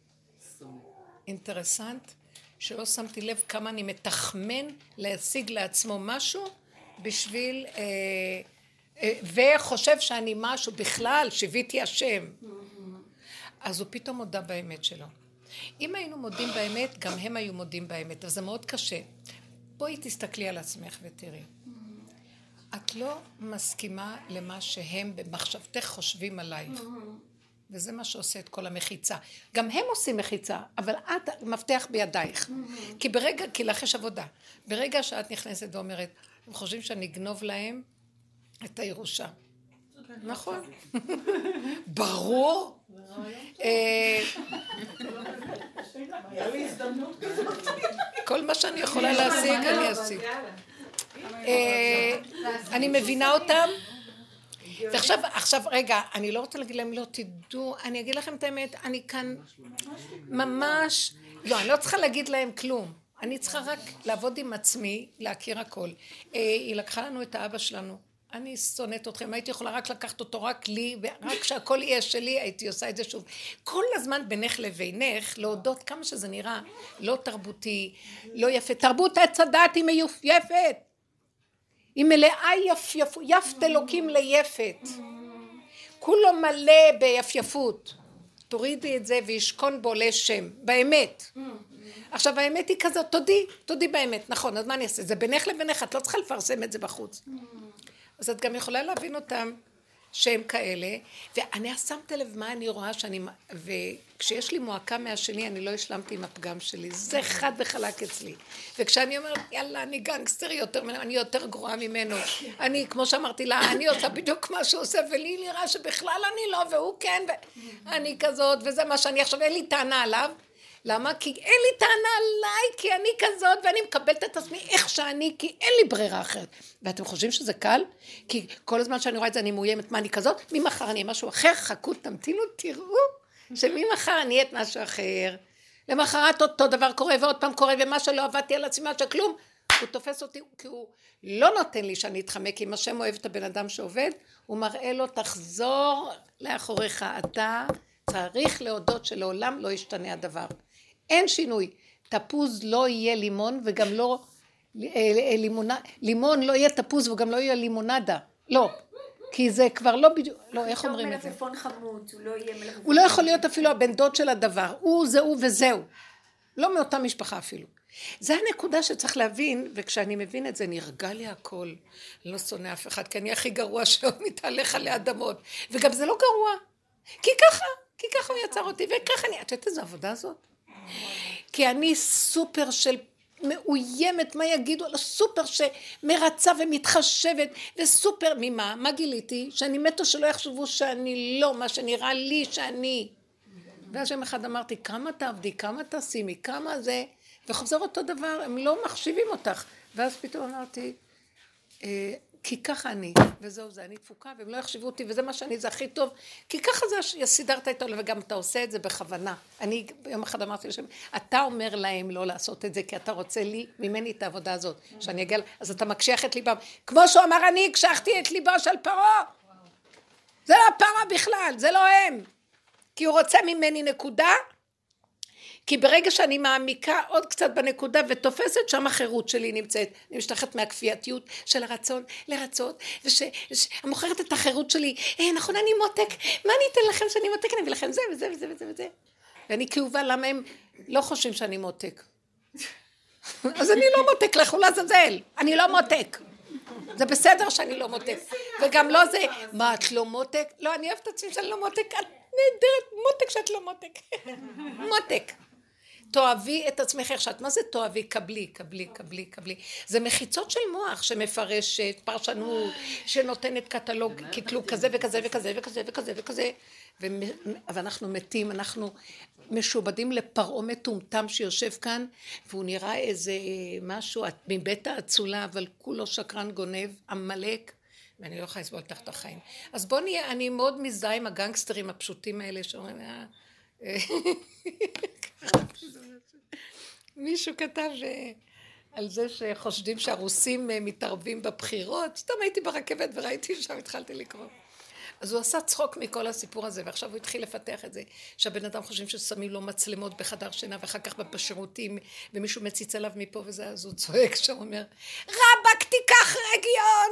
אינטרסנט שלא שמתי לב כמה אני מתחמן להשיג לעצמו משהו בשביל, אה, אה, וחושב שאני משהו בכלל, שיוויתי השם. אז הוא פתאום הודה באמת שלו. אם היינו מודים באמת, גם הם היו מודים באמת, אז זה מאוד קשה. בואי תסתכלי על עצמך ותראי. את לא מסכימה למה שהם במחשבתך חושבים עלייך. וזה מה שעושה את כל המחיצה. גם הם עושים מחיצה, אבל את מפתח בידייך. כי ברגע, כי לך יש עבודה. ברגע שאת נכנסת ואומרת, הם חושבים שאני אגנוב להם את הירושה. נכון. [LAUGHS] ברור. אה. כל מה שאני יכולה להשיג, אני אשיג. אה, אני מבינה אותם. ועכשיו, עכשיו, רגע, אני לא רוצה להגיד להם לא תדעו, אני אגיד לכם את האמת, אני כאן ממש, לא, אני לא צריכה להגיד להם כלום. אני צריכה רק לעבוד עם עצמי, להכיר הכל. אה, היא לקחה לנו את האבא שלנו. אני שונאת אתכם, הייתי יכולה רק לקחת אותו רק לי, ורק כשהכל יהיה שלי, הייתי עושה את זה שוב. כל הזמן בינך לבינך, להודות כמה שזה נראה לא תרבותי, לא יפה. תרבות עץ הדת היא מיופייפת. היא מלאה יפייפות, יפת אלוקים ליפת. כולו מלא ביפייפות. תורידי את זה וישכון בו לשם, באמת. עכשיו האמת היא כזאת, תודי, תודי באמת, נכון, אז מה אני אעשה? זה בינך לבינך, את לא צריכה לפרסם את זה בחוץ. אז את גם יכולה להבין אותם שהם כאלה, ואני שמת לב מה אני רואה שאני, וכשיש לי מועקה מהשני אני לא השלמתי עם הפגם שלי, זה חד וחלק אצלי. וכשאני אומרת יאללה אני גנגסטר יותר ממנו, אני יותר גרועה ממנו, אני כמו שאמרתי לה, אני עושה בדיוק מה שהוא עושה ולי נראה שבכלל אני לא והוא כן, ואני כזאת וזה מה שאני עכשיו, אין לי טענה עליו. למה? כי אין לי טענה עליי, כי אני כזאת, ואני מקבלת את עצמי איך שאני, כי אין לי ברירה אחרת. ואתם חושבים שזה קל? כי כל הזמן שאני רואה את זה אני מאוימת, מה אני כזאת? ממחר אני אהיה משהו אחר, חכו, תמתינו, תראו, שממחר אני אהיה את משהו אחר. למחרת אותו דבר קורה ועוד פעם קורה, ומה שלא עבדתי על עצמי, מה שכלום, הוא תופס אותי, כי הוא לא נותן לי שאני אתחמק, אם השם אוהב את הבן אדם שעובד, הוא מראה לו, תחזור לאחוריך, אתה צריך להודות שלעולם לא ישתנה הדבר. אין שינוי. תפוז לא יהיה לימון וגם לא אה, אה, לימונה, לימון לא יהיה תפוז וגם לא יהיה לימונדה. לא. כי זה כבר לא בדיוק, לא, איך אומרים את זה? מלפפון חמוץ, הוא לא יהיה מלפפון. הוא לא יכול להיות אפילו הבן דוד של הדבר. הוא זה הוא וזהו. לא מאותה משפחה אפילו. זה הנקודה שצריך להבין, וכשאני מבין את זה נרגע לי הכל. אני לא שונא אף אחד, כי אני הכי גרוע [LAUGHS] שהיום מתהלך עלי אדמות. וגם זה לא גרוע. כי ככה, כי ככה הוא יצר אותי, וככה אני... את יודעת איזה עבודה זאת? כי אני סופר של מאוימת, מה יגידו על הסופר שמרצה ומתחשבת, וסופר, ממה? מה גיליתי? שאני מתה שלא יחשבו שאני לא, מה שנראה לי שאני. ואז יום אחד אמרתי, כמה תעבדי, כמה תשימי, כמה זה, וחוזר אותו דבר, הם לא מחשיבים אותך. ואז פתאום אמרתי, אה, כי ככה אני, וזהו זה, אני תפוקה, והם לא יחשבו אותי, וזה מה שאני, זה הכי טוב, כי ככה זה, סידרת איתו, וגם אתה עושה את זה בכוונה. אני יום אחד אמרתי לשם, אתה אומר להם לא לעשות את זה, כי אתה רוצה לי, ממני את העבודה הזאת, שאני אגיע, אז אתה מקשיח את ליבם. כמו שהוא אמר, אני הקשחתי את ליבו של פרעה. זה לא פרעה בכלל, זה לא הם. כי הוא רוצה ממני נקודה, כי ברגע שאני מעמיקה עוד קצת בנקודה ותופסת, שם החירות שלי נמצאת. אני משתחת מהכפייתיות של הרצון לרצות, ושמוכרת את החירות שלי, אה, נכון, אני מותק, מה אני אתן לכם שאני מותק? אני אביא לכם זה וזה וזה וזה וזה. ואני כאובה, למה הם לא חושבים שאני מותק? [LAUGHS] אז אני לא מותק, לכו לעזאזל, אני לא מותק. זה בסדר שאני לא מותק. וגם לא זה, מה, את לא מותק? לא, אני אוהבת את עצמי שאני לא מותק, את נהדרת, מותק שאת לא מותק. [LAUGHS] מותק. תאהבי את עצמך איך שאת, מה זה תאהבי? קבלי, קבלי, קבלי, קבלי. זה מחיצות של מוח שמפרשת, פרשנות, שנותנת קטלוג, קטלוג כזה וכזה וכזה וכזה וכזה וכזה, ואנחנו מתים, אנחנו משועבדים לפרעה מטומטם שיושב כאן, והוא נראה איזה משהו מבית האצולה, אבל כולו שקרן גונב, עמלק. ואני לא יכולה לסבול תחת החיים. אז בוא נהיה, אני מאוד מזדהה עם הגנגסטרים הפשוטים האלה שאומרים, אה, מישהו כתב אה, על זה שחושדים שהרוסים אה, מתערבים בבחירות, סתם הייתי ברכבת וראיתי שם, התחלתי לקרוא. אז הוא עשה צחוק מכל הסיפור הזה, ועכשיו הוא התחיל לפתח את זה, שהבן אדם חושבים ששמים לו מצלמות בחדר שינה, ואחר כך בשירותים, ומישהו מציץ עליו מפה וזה, אז הוא צועק שם, אומר, רבאק תיקח רגיון!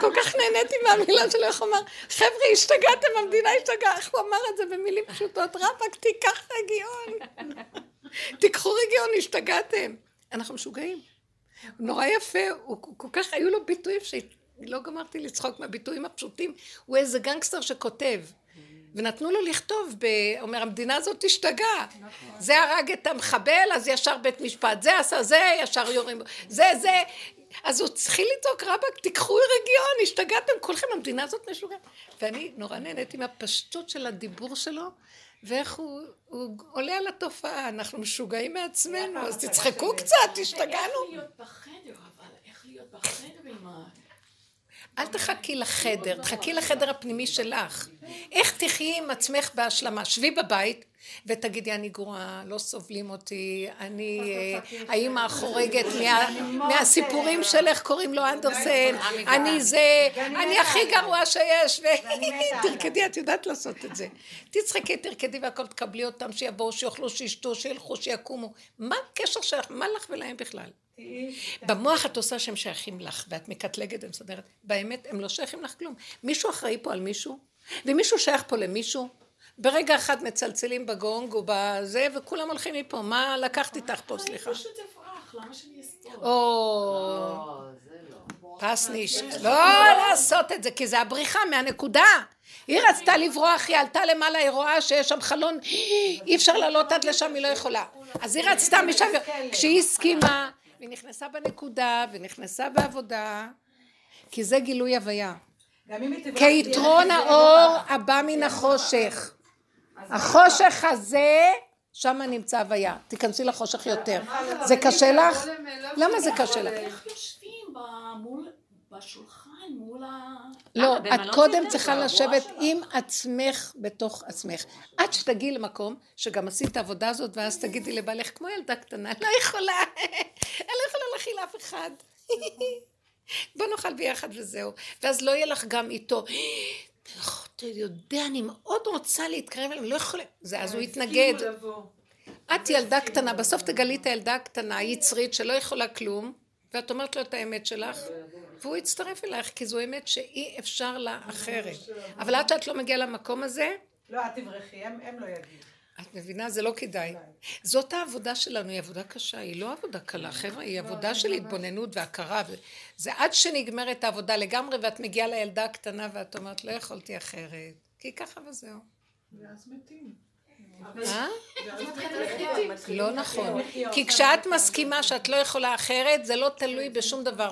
כל כך נהניתי מהמילה שלו, איך הוא אמר, חבר'ה, השתגעתם, המדינה השתגעה, איך הוא אמר את זה במילים פשוטות, רבאק תיקח רגיון! תיקחו רגיון, השתגעתם. אנחנו משוגעים. נורא יפה, הוא כל כך, היו לו ביטויים לא גמרתי לצחוק מהביטויים הפשוטים, הוא איזה גנגסטר שכותב. ונתנו לו לכתוב, ב... אומר המדינה הזאת השתגעה. זה הרג את המחבל, אז ישר בית משפט, זה עשה זה, ישר יורים, זה זה. אז הוא התחיל לצעוק רבאק, תיקחו רגיון, השתגעתם, כולכם, המדינה הזאת משוגעת. ואני נורא נהניתי מהפשטות של הדיבור שלו, ואיך הוא, הוא עולה על התופעה, אנחנו משוגעים מעצמנו, אז תצחקו קצת, השתגענו. איך להיות בחדר, אבל איך להיות בחדר עם. אל תחכי לחדר, תחכי לחדר הפנימי שלך. איך תחי עם עצמך בהשלמה? שבי בבית ותגידי, אני גרועה, לא סובלים אותי, אני אה, האימא החורגת מהסיפורים שלך, קוראים לו אנדרסן, אני זה, אני הכי גרוע שיש, [LAUGHS] תרקדי, את יודעת לעשות את זה. תצחקי, תרקדי והכל, תקבלי אותם, שיבואו, שיאכלו, שישתו, שילכו, שיקומו. מה הקשר שלך? מה לך ולהם בכלל? במוח את עושה שהם שייכים לך, ואת מקטלגת ומסדרת. באמת, הם לא שייכים לך כלום. מישהו אחראי פה על מישהו? ומישהו שייך פה למישהו? ברגע אחד מצלצלים בגונג או בזה, וכולם הולכים מפה. מה לקחת איתך פה, סליחה? אני פשוט אברח, למה שאני אסתור? או... פסניש. לא לעשות את זה, כי זה הבריחה מהנקודה. היא רצתה לברוח, היא עלתה למעלה, היא רואה שיש שם חלון, אי אפשר לעלות עד לשם, היא לא יכולה. אז היא רצתה משם, כשהיא הסכימה, והיא נכנסה בנקודה, ונכנסה בעבודה, כי זה גילוי הוויה. כיתרון האור הבא מן החושך. החושך הזה, שם נמצא הוויה. תיכנסי לחושך יותר. זה קשה לך? למה זה קשה לך? איך יושבים בשולחן מול ה... לא, את קודם צריכה לשבת עם עצמך בתוך עצמך. עד שתגיעי למקום שגם עשית את העבודה הזאת, ואז תגידי לבעלך, כמו ילדה קטנה, לא יכולה, אני לא יכולה להכיל אף אחד. [LAUGHS] בוא נאכל ביחד וזהו. ואז לא יהיה לך גם איתו. אתה יודע, אני מאוד רוצה להתקרב אליהם, לא יכולה. זה אז הוא יתנגד. את ילדה קטנה, בסוף תגלי את הילדה הקטנה, היצרית, שלא יכולה כלום, ואת אומרת לו את האמת שלך, והוא יצטרף אלייך, כי זו אמת שאי אפשר לה אחרת. אבל עד שאת לא מגיעה למקום הזה... לא, את תברכי, הם לא יגידו. את מבינה? זה לא כדאי. זאת העבודה שלנו, היא עבודה קשה, היא לא עבודה קלה, חבר'ה, היא עבודה של התבוננות והכרה. זה עד שנגמרת העבודה לגמרי, ואת מגיעה לילדה הקטנה ואת אומרת, לא יכולתי אחרת. כי ככה וזהו. ואז מתים. לא נכון. כי כשאת מסכימה שאת לא יכולה אחרת, זה לא תלוי בשום דבר.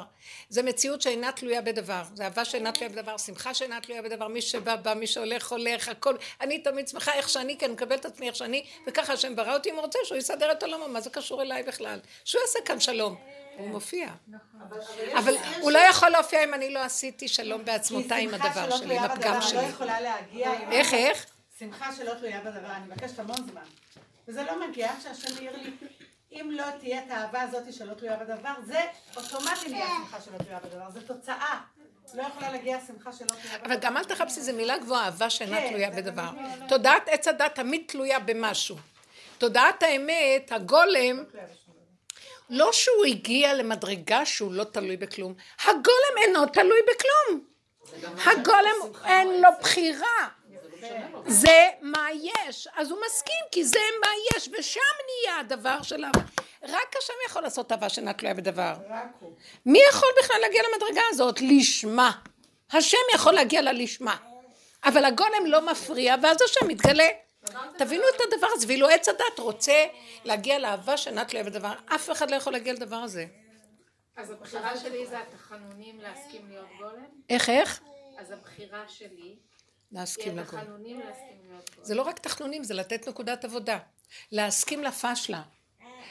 זה מציאות שאינה תלויה בדבר. זה אהבה שאינה תלויה בדבר, שמחה שאינה תלויה בדבר, מי שבא בא, מי שהולך הולך, הכל. אני תמיד שמחה איך שאני, כי אני מקבלת את עצמי איך שאני, וככה השם ברא אותי, אם הוא רוצה שהוא יסדר את עולמו, מה זה קשור אליי בכלל? שהוא יעשה כאן שלום. הוא מופיע. אבל הוא לא יכול להופיע אם אני לא עשיתי שלום בעצמותיי עם הדבר שלי, עם הפגם שלי. לא עם... איך, איך? שמחה שלא תלויה בדבר, אני מבקשת המון זמן. וזה לא מגיע עד שהשם העיר לי, אם לא תהיה את האהבה הזאת שלא תלויה בדבר, זה אוטומטי נהיה שמחה שלא תלויה בדבר, זה תוצאה. לא יכולה להגיע שמחה שלא תלויה בדבר. אבל גם אל תחפשי, זו מילה גבוהה, אהבה שאינה כן, תלויה בדבר. תודעת עץ הדת תמיד תלויה במשהו. תודעת האמת, הגולם, לא שהוא הגיע למדרגה שהוא לא תלוי בכלום, הגולם אינו תלוי בכלום. הגולם אין לו בחירה. זה מה יש. אז הוא מסכים, כי זה מה יש, ושם נהיה הדבר שלנו. רק השם יכול לעשות אהבה שאינה תלויה בדבר. מי יכול בכלל להגיע למדרגה הזאת? לשמה. השם יכול להגיע לה לשמה. אבל הגולם לא מפריע, ואז השם מתגלה. תבינו את הדבר הזה, ואילו עץ הדת רוצה להגיע לאהבה שאינה תלויה בדבר, אף אחד לא יכול להגיע לדבר הזה. אז הבחירה שלי זה התחנונים להסכים להיות גולם? איך, איך? אז הבחירה שלי להסכים גולם. זה לא רק תחנונים, זה לתת נקודת עבודה. להסכים לפשלה.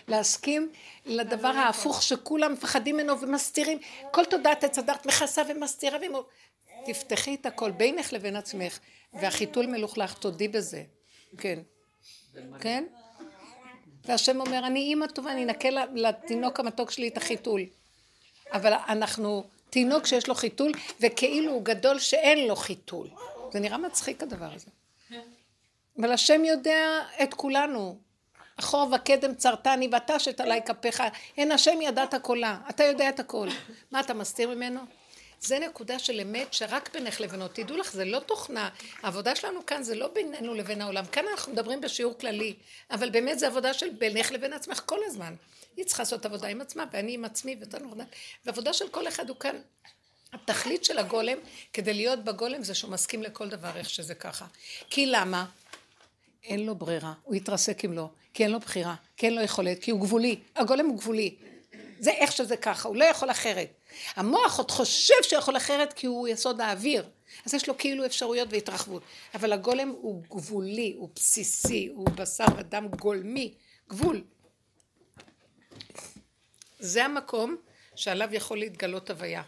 להסכים לדבר ההפוך שכולם מפחדים ממנו ומסתירים. כל תודעת עץ הדת מכסה ומסתירה ואומרת, תפתחי את הכל בינך לבין עצמך, והחיתול מלוכלך, תודי בזה. כן. כן? והשם אומר, אני אימא טובה, אני אנקה לתינוק המתוק שלי את החיתול. אבל אנחנו תינוק שיש לו חיתול, וכאילו הוא גדול שאין לו חיתול. זה נראה מצחיק הדבר הזה. אבל השם יודע את כולנו. אחור וקדם צרתני ותשת עלי כפיך. אין השם ידעת קולה. אתה יודע את הכל. מה אתה מסתיר ממנו? זה נקודה של אמת שרק בינך לבינו. תדעו לך, זה לא תוכנה. העבודה שלנו כאן זה לא בינינו לבין העולם. כאן אנחנו מדברים בשיעור כללי. אבל באמת זה עבודה של בינך לבין עצמך כל הזמן. היא צריכה לעשות עבודה עם עצמה, ואני עם עצמי, ואתה עבודה. ועבודה של כל אחד הוא כאן. התכלית של הגולם, כדי להיות בגולם, זה שהוא מסכים לכל דבר, איך שזה ככה. כי למה? אין לו ברירה, הוא יתרסק אם לא, כי אין לו בחירה, כי אין לו יכולת, כי הוא גבולי, הגולם הוא גבולי. זה איך שזה ככה, הוא לא יכול אחרת. המוח עוד חושב שיכול אחרת כי הוא יסוד האוויר, אז יש לו כאילו אפשרויות והתרחבות. אבל הגולם הוא גבולי, הוא בסיסי, הוא בשר ודם גולמי, גבול. זה המקום שעליו יכול להתגלות הוויה.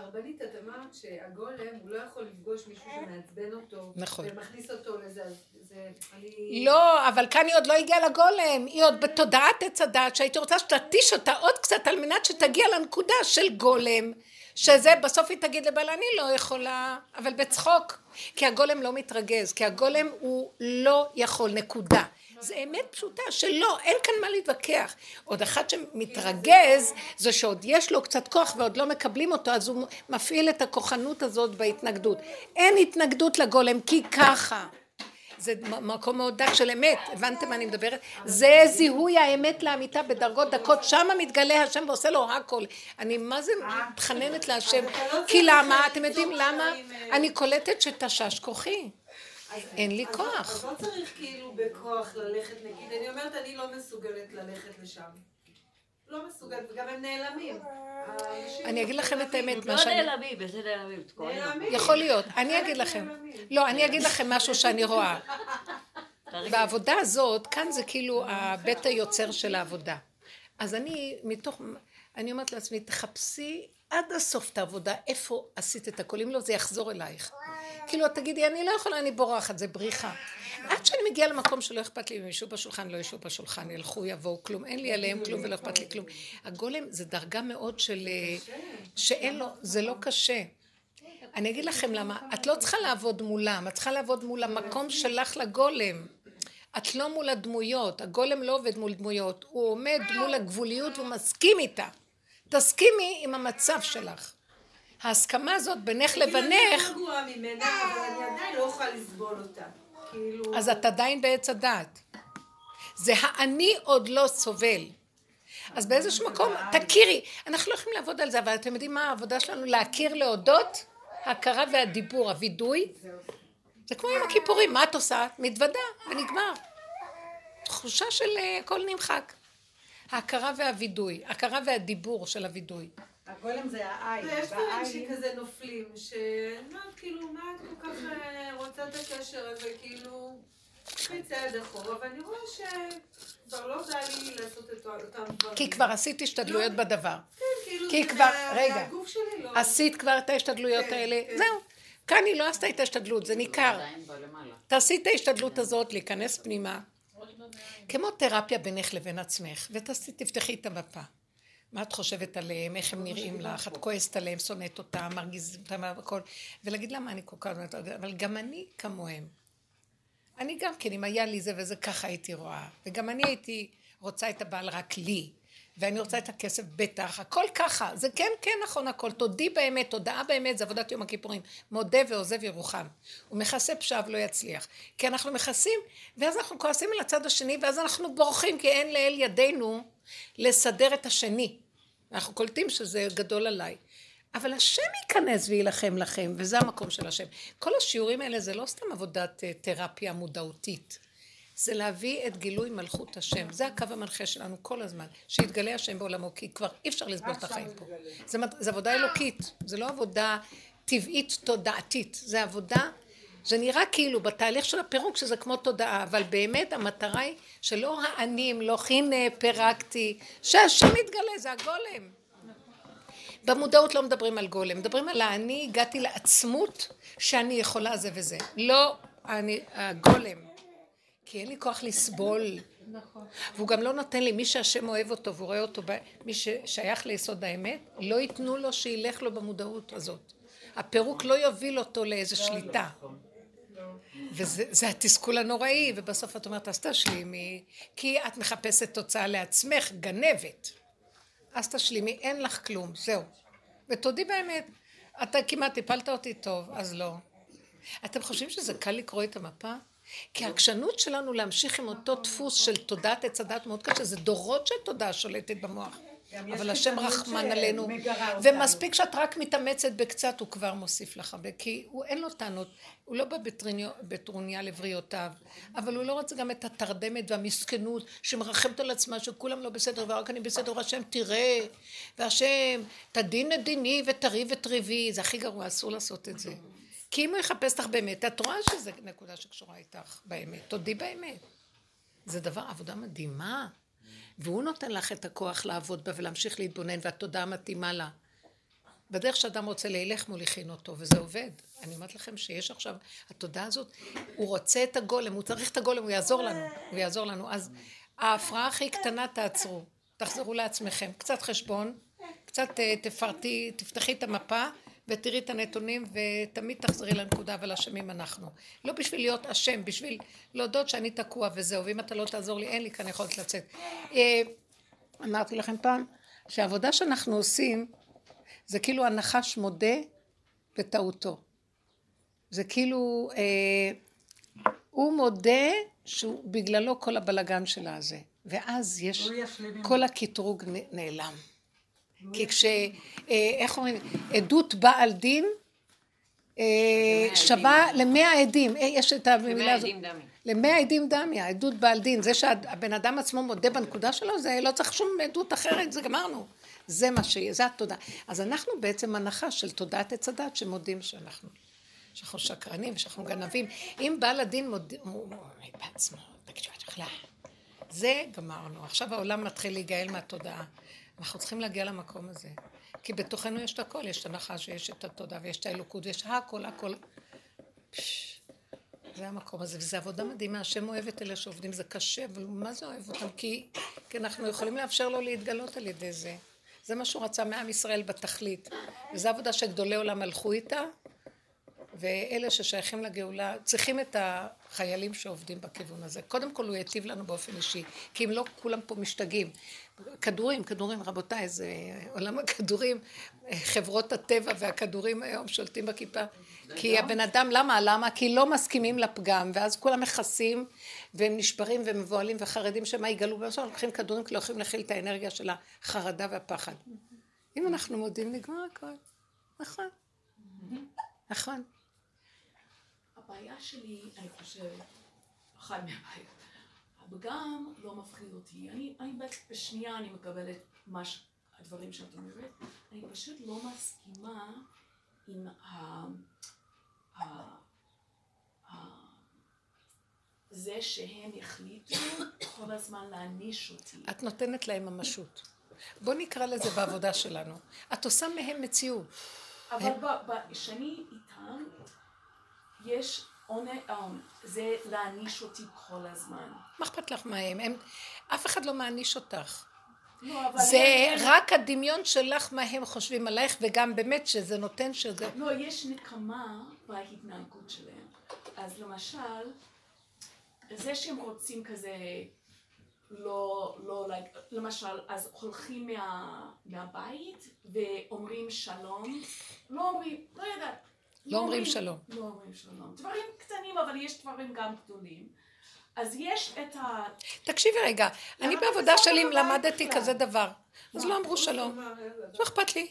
הרבנית, את אמרת שהגולם, הוא לא יכול לפגוש מישהו שמעצבן אותו. נכון. ומכניס אותו לזה, זה... אני... לא, אבל כאן היא עוד לא הגיעה לגולם, היא עוד בתודעת עץ הדת, שהייתי רוצה שתתיש אותה עוד קצת על מנת שתגיע לנקודה של גולם, שזה בסוף היא תגיד לבעלה, אני לא יכולה, אבל בצחוק, כי הגולם לא מתרגז, כי הגולם הוא לא יכול, נקודה. זה אמת פשוטה שלא, [LAUGHS] אין כאן מה להתווכח. עוד אחד שמתרגז, זה שעוד יש לו קצת כוח ועוד לא מקבלים אותו, אז הוא מפעיל את הכוחנות הזאת בהתנגדות. אין התנגדות לגולם, כי ככה. זה מקום מאוד דק של אמת, הבנתם מה אני מדברת? זה זיהוי האמת לאמיתה בדרגות דקות, שמה מתגלה השם ועושה לו הכל. אני מה זה מתחננת להשם, כי למה? אתם יודעים למה? אני קולטת שתשש כוחי. אין לי אז- כוח. אז לא צריך כאילו בכוח ללכת, נגיד, אני אומרת, אני לא מסוגלת ללכת לשם. לא מסוגלת, וגם הם נעלמים. אני אגיד לכם את האמת, מה לא שאני... נעלמים, איזה נעלמים? נעלמים. יכול להיות, אני אגיד לכם. לא, אני אגיד לכם משהו שאני רואה. בעבודה הזאת, כאן זה כאילו הבית היוצר של העבודה. אז אני, מתוך, אני אומרת לעצמי, תחפשי עד הסוף את העבודה, איפה עשית את הכל, אם לא זה יחזור אלייך. כאילו, תגידי, אני לא יכולה, אני בורחת, זה בריחה. עד שאני מגיעה למקום שלא אכפת לי אם ישבו בשולחן, לא ישבו בשולחן, ילכו, יבואו, כלום, אין לי עליהם כלום ולא אכפת לי כלום. הגולם זה דרגה מאוד של... אה, שאין לו, זה לא קשה. אני אגיד לכם למה, את לא צריכה לעבוד מולם, את צריכה לעבוד מול המקום שלך לגולם. את לא מול הדמויות, הגולם לא עובד מול דמויות, הוא עומד מול הגבוליות והוא מסכים איתה. תסכימי עם המצב שלך. ההסכמה הזאת בינך אני לבינך, יותר גרועה ממנה, אבל אני עדיין לא אוכל לסבול אותה. כאילו... אז את עדיין בעץ הדעת. זה האני עוד לא סובל. אז באיזשהו מקום, תכירי, אנחנו לא יכולים לעבוד על זה, אבל אתם יודעים מה העבודה שלנו? להכיר, להודות, ההכרה והדיבור, הווידוי, זה כמו עם הכיפורים, מה את עושה? מתוודה, ונגמר. תחושה של אה, הכל נמחק. ההכרה והווידוי, הכרה והדיבור של הווידוי. הגולם זה העין. ויש דברים שכזה נופלים, שאני אומרת, כאילו, מה את כל כך אה, רוצה את הקשר הזה, כאילו, קחי צעד אחורה, ואני רואה שכבר לא בא לי לעשות את אותם דברים. כי כבר עשית השתדלויות בדבר. כן, כאילו, כי זה כבר, רגע, לא... עשית כבר את ההשתדלויות כן, האלה, כן. זהו. כאן היא לא עשתה את ההשתדלות, זה ניכר. תעשי את ההשתדלות הזאת, להיכנס פנימה, כמו תרפיה בינך לבין עצמך, ותפתחי את המפה. מה את חושבת עליהם, איך הם נראים לך, את כועסת עליהם, שונאת אותם, מרגיזת אותם, הכל, ולהגיד למה אני כל כך, אבל גם אני כמוהם. אני גם כן, אם היה לי זה וזה, ככה הייתי רואה. וגם אני הייתי רוצה את הבעל רק לי. ואני רוצה את הכסף בטח, הכל ככה, זה כן כן נכון הכל, תודי באמת, תודעה באמת, זה עבודת יום הכיפורים, מודה ועוזב ירוחם, הוא מכסה פשעיו לא יצליח, כי אנחנו מכסים, ואז אנחנו כועסים על הצד השני, ואז אנחנו בורחים, כי אין לאל ידינו לסדר את השני, אנחנו קולטים שזה גדול עליי, אבל השם ייכנס ויילחם לכם, וזה המקום של השם. כל השיעורים האלה זה לא סתם עבודת אה, תרפיה מודעותית. זה להביא את גילוי מלכות השם. זה הקו המנחה שלנו כל הזמן. שיתגלה השם בעולמו, כי כבר אי אפשר לסבול את החיים פה. זה, עבודה אלוקית, זה לא עבודה טבעית תודעתית. זה עבודה, זה נראה כאילו בתהליך של הפירוק שזה כמו תודעה, אבל באמת המטרה היא שלא האני ימלוך, הנה פירקתי, שהשם יתגלה, זה הגולם. במודעות לא מדברים על גולם, מדברים על האני, הגעתי לעצמות שאני יכולה זה וזה. לא אני, הגולם. כי אין לי כוח לסבול. נכון. והוא גם לא נותן לי, מי שהשם אוהב אותו והוא רואה אותו, מי ששייך ליסוד האמת, לא ייתנו לו שילך לו במודעות הזאת. הפירוק לא יוביל אותו לאיזו שליטה. וזה זה התסכול הנוראי, ובסוף את אומרת, אז תשלימי, כי את מחפשת תוצאה לעצמך, גנבת. אז תשלימי, אין לך כלום, זהו. ותודי באמת, אתה כמעט הפלת אותי טוב, אז לא. אתם חושבים שזה קל לקרוא את המפה? כי העקשנות שלנו להמשיך עם אותו דפוס של תודעת עץ הדת מאוד קשה, זה דורות של תודעה שולטת במוח. אבל השם רחמן עלינו. ומספיק שאת רק מתאמצת בקצת, הוא כבר מוסיף לך הרבה, כי הוא אין לו טענות, הוא לא בא בטרוניה לבריאותיו, אבל הוא לא רוצה גם את התרדמת והמסכנות שמרחמת על עצמה שכולם לא בסדר ורק אני בסדר והשם תראה והשם תדין את דיני ותריב ותריבי זה הכי גרוע אסור לעשות את זה כי אם הוא יחפש אותך באמת את רואה שזה נקודה שקשורה איתך באמת תודי באמת. זה דבר עבודה מדהימה. והוא נותן לך את הכוח לעבוד בה ולהמשיך להתבונן והתודעה מתאימה לה. בדרך שאדם רוצה להילך מוליכין אותו, וזה עובד. אני אומרת לכם שיש עכשיו, התודעה הזאת, הוא רוצה את הגולם, הוא צריך את הגולם, הוא יעזור לנו, הוא יעזור לנו. אז ההפרעה הכי קטנה תעצרו, תחזרו לעצמכם, קצת חשבון, קצת אה, תפרטי, תפתחי את המפה ותראי את הנתונים ותמיד תחזרי לנקודה אבל אשמים אנחנו. לא בשביל להיות אשם, בשביל להודות שאני תקוע וזהו, ואם אתה לא תעזור לי אין לי כאן יכולת לצאת. אה, אמרתי לכם פעם שהעבודה שאנחנו עושים זה כאילו הנחש מודה בטעותו. זה כאילו, אה, הוא מודה שהוא בגללו כל הבלגן שלה הזה. ואז יש, כל הקטרוג נעלם. כי כש... אה, איך אומרים? עדות בעל דין אה, שווה למאה עדים. אה, יש את המילה הזאת. עדים דמי. למאה עדים דמי, העדות בעל דין. זה שהבן אדם עצמו מודה בנקודה שלו, זה לא צריך שום עדות אחרת, זה גמרנו. זה מה שיהיה, זה התודה. אז אנחנו בעצם הנחה של תודעת עץ הדת שמודים שאנחנו, שאנחנו שקרנים, שאנחנו גנבים. אם בעל הדין מודה, הוא אומר בעצמו, תגידו. זה גמרנו. עכשיו העולם מתחיל להיגאל מהתודעה. אנחנו צריכים להגיע למקום הזה. כי בתוכנו יש את הכל, יש את הנחש ויש את התודעה ויש את האלוקות ויש הכל, הכל. זה המקום הזה, וזו עבודה מדהימה, השם אוהב את אלה שעובדים, זה קשה, אבל מה זה אוהב אותם? כי, כי אנחנו יכולים לאפשר לו להתגלות על ידי זה. זה מה שהוא רצה מעם ישראל בתכלית. וזו עבודה שגדולי עולם הלכו איתה, ואלה ששייכים לגאולה צריכים את החיילים שעובדים בכיוון הזה. קודם כל הוא יטיב לנו באופן אישי, כי אם לא כולם פה משתגעים. כדורים, כדורים, רבותיי, זה עולם הכדורים, חברות הטבע והכדורים היום שולטים בכיפה. כי הבן אדם, למה? למה? כי לא מסכימים לפגם, ואז כולם מכסים, והם נשברים ומבוהלים וחרדים שמה יגלו, ובסוף לוקחים כדורים כי לא יכולים להכיל את האנרגיה של החרדה והפחד. אם אנחנו מודים, נגמר הכל. נכון. נכון. הבעיה שלי, אני חושבת, אחת מהבעיות, הפגם לא מפחיד אותי. אני, אני בשנייה אני מקבלת מה ש- הדברים שאת אומרת, אני פשוט לא מסכימה עם ה... ה... ה... זה שהם החליטו כל הזמן להעניש אותי. את נותנת להם ממשות. בוא נקרא לזה בעבודה שלנו. את עושה מהם מציאות. אבל כשאני איתם, יש עונש, זה להעניש אותי כל הזמן. מה אכפת לך מהם? הם, אף אחד לא מעניש אותך. לא. זה הם- רק הדמיון שלך מה הם חושבים עלייך, וגם באמת שזה נותן שזה... לא, יש נקמה בהתנהגות שלהם. אז למשל, זה שהם רוצים כזה, לא, לא, למשל, אז הולכים מה, מהבית ואומרים שלום, לא אומרים, לא יודעת. לא אומרים שלום. לא אומרים שלום. דברים קטנים, אבל יש דברים גם גדולים. אז יש את ה... תקשיבי רגע, אני בעבודה שלי למדתי? כזה דבר. אז לא אמרו שלום. לא אכפת לי.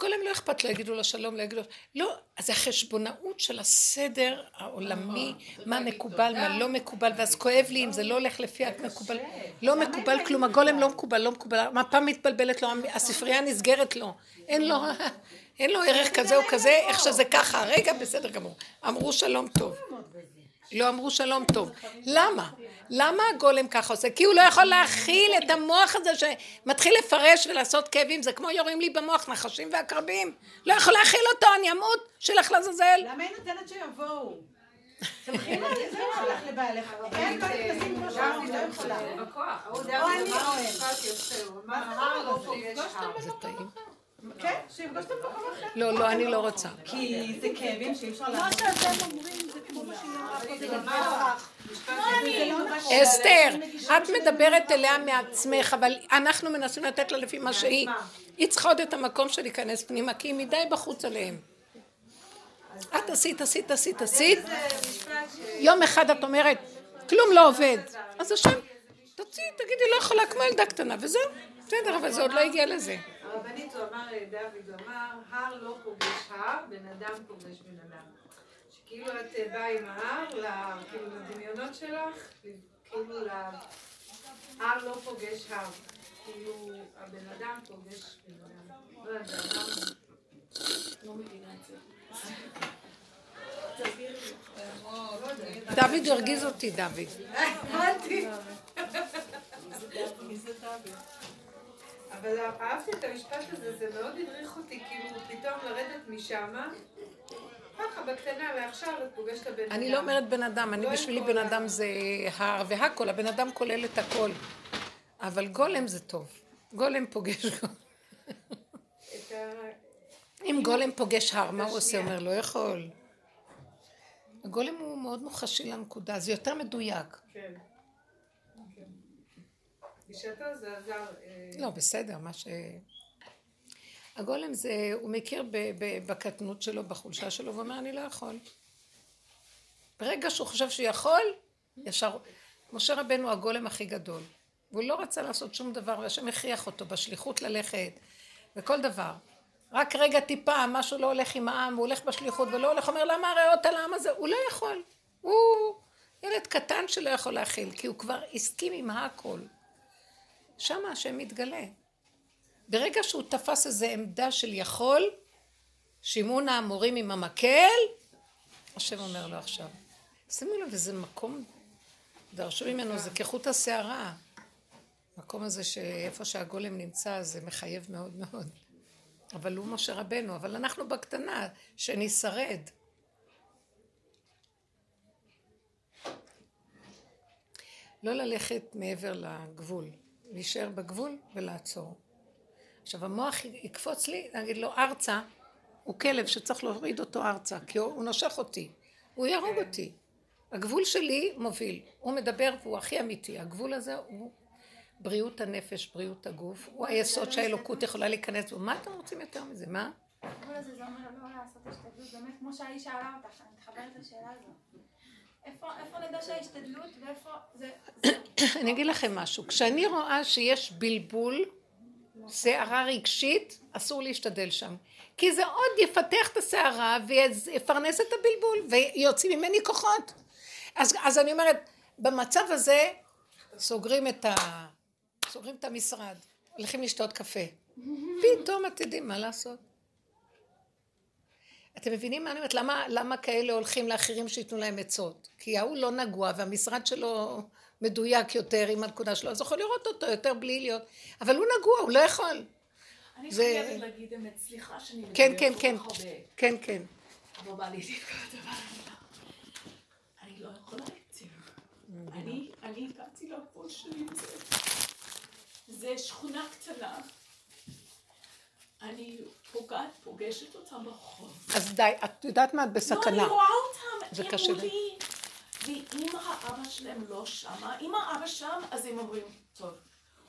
גולם לא אכפת לו, יגידו לו שלום, לא יגידו לו... לא, אז זה החשבונאות של הסדר העולמי, מה מקובל, מה לא מקובל, ואז כואב לי אם זה לא הולך לפי המקובל. לא מקובל כלום, הגולם לא מקובל, לא מקובל. המפה מתבלבלת לו, הספרייה נסגרת לו. אין לו... אין לו ערך כזה או כזה, איך שזה ככה. רגע, בסדר גמור. אמרו שלום טוב. לא אמרו שלום טוב. למה? למה הגולם ככה עושה? כי הוא לא יכול להכיל את המוח הזה שמתחיל לפרש ולעשות כאבים, זה כמו יורים לי במוח, נחשים ועקרבים. לא יכול להכיל אותו, אני אמות, שילך לעזאזל. למה היא נותנת שיבואו? לה, זה שלך לבעלך. אין מה העם, לא יכולה. או אני הם. לא לא. זה טעים. כן, שיפגוש אותם במקום אחר. לא, לא, אני לא רוצה. כי זה כאבים שאי אפשר מה לעשות. שאתם אומרים זה כמו מה שהיא אמרה. אמרה, משפט יפה. אסתר, את מדברת אליה מעצמך, אבל אנחנו מנסים לתת לה לפי מה שהיא. היא צריכה עוד את המקום של להיכנס פנימה, כי היא מדי בחוץ עליהם. את עשית, עשית, עשית, עשית. יום אחד את אומרת, כלום לא עובד. אז השם, תוציאי, תגידי, לא יכולה כמו ילדה קטנה, וזהו. בסדר, אבל זה עוד לא הגיע לזה. הוא אמר, דוד, הוא אמר, הר לא פוגש הר, בן אדם פוגש בן אדם. שכאילו את אה, באה עם ההר, כאילו לדמיונות שלך, כאילו ל... הר לא פוגש הר. כאילו, הבן אדם פוגש בן אדם. לא. לא מבינה את זה. דוד הרגיז אותי, דוד. הבנתי. אבל אהבתי את המשפט הזה, זה מאוד הדריך אותי, כאילו פתאום לרדת משמה, ככה בקטנה, לעכשיו את פוגשת הבן אדם. אני לא אומרת בן אדם, אני לא בשבילי בן אדם זה הר והכל, הבן אדם כולל את הכל. אבל גולם זה טוב. גולם פוגש [LAUGHS] גולם. אם גולם פוגש הר, מה הוא עושה? אומר, לא יכול. הגולם הוא מאוד מוחשי לנקודה, זה יותר מדויק. כן. בשעתו זה עזר. לא, בסדר, מה ש... הגולם זה, הוא מכיר בקטנות שלו, בחולשה שלו, ואומר, אני לא יכול. ברגע שהוא חושב שהוא יכול, ישר... משה רבנו הגולם הכי גדול. והוא לא רצה לעשות שום דבר, והשם הכריח אותו בשליחות ללכת, וכל דבר. רק רגע טיפה, משהו לא הולך עם העם, הוא הולך בשליחות ולא הולך, אומר, למה הריאות על העם הזה? הוא לא יכול. הוא ילד קטן שלא יכול להכיל, כי הוא כבר הסכים עם הכל. שם השם מתגלה. ברגע שהוא תפס איזו עמדה של יכול, שימון האמורים עם המקל, השם אומר לו עכשיו. שימו לב, איזה מקום, דרשו ממנו, זה כחוט השערה. המקום הזה שאיפה שהגולם נמצא זה מחייב מאוד מאוד. אבל הוא משה רבנו, אבל אנחנו בקטנה, שנשרד. לא ללכת מעבר לגבול, להישאר בגבול ולעצור. עכשיו המוח יקפוץ לי, להגיד לו ארצה, הוא כלב שצריך להוריד אותו ארצה, כי הוא, הוא נושך אותי, הוא יהרוג אותי. הגבול שלי מוביל, הוא מדבר והוא הכי אמיתי, הגבול הזה הוא בריאות הנפש, בריאות הגוף, הוא היסוד שהאלוקות יכולה להיכנס בו, מה אתם רוצים יותר מזה, מה? הגבול הזה זה אומר לא לעשות השתדלות, באמת כמו שהאיש שאלה אותך, אני מתחברת לשאלה הזאת. איפה נדע שההשתדלות ואיפה זה... [COUGHS] אני אגיד לכם משהו, כשאני רואה שיש בלבול, שערה רגשית, אסור להשתדל שם. כי זה עוד יפתח את השערה ויפרנס את הבלבול ויוצאים ממני כוחות. אז, אז אני אומרת, במצב הזה סוגרים את, ה... סוגרים את המשרד, הולכים לשתות קפה. [LAUGHS] פתאום את יודעים מה לעשות. אתם מבינים מה אני אומרת? למה, למה כאלה הולכים לאחרים שייתנו להם עצות? כי ההוא לא נגוע והמשרד שלו מדויק יותר עם הנקודה שלו, אז יכול לראות אותו יותר בלי להיות, אבל הוא נגוע, הוא לא יכול. אני זה- חייבת להגיד אמת, סליחה שאני מדברת כן, כן, כן. כן, כן. לא בא לי לבכות, אבל אני לא יכולה יותר. אני, אני הגעתי לגבול שלי זה. זה שכונה קטנה. אני פוגעת, פוגשת אותם ברחוב. אז די, את יודעת מה? את לא, בסכנה. אני רואה אותם, זה הם קשה לי. מולי. ואם האבא שלהם לא שמה, אם האבא שם, אז הם אומרים, טוב.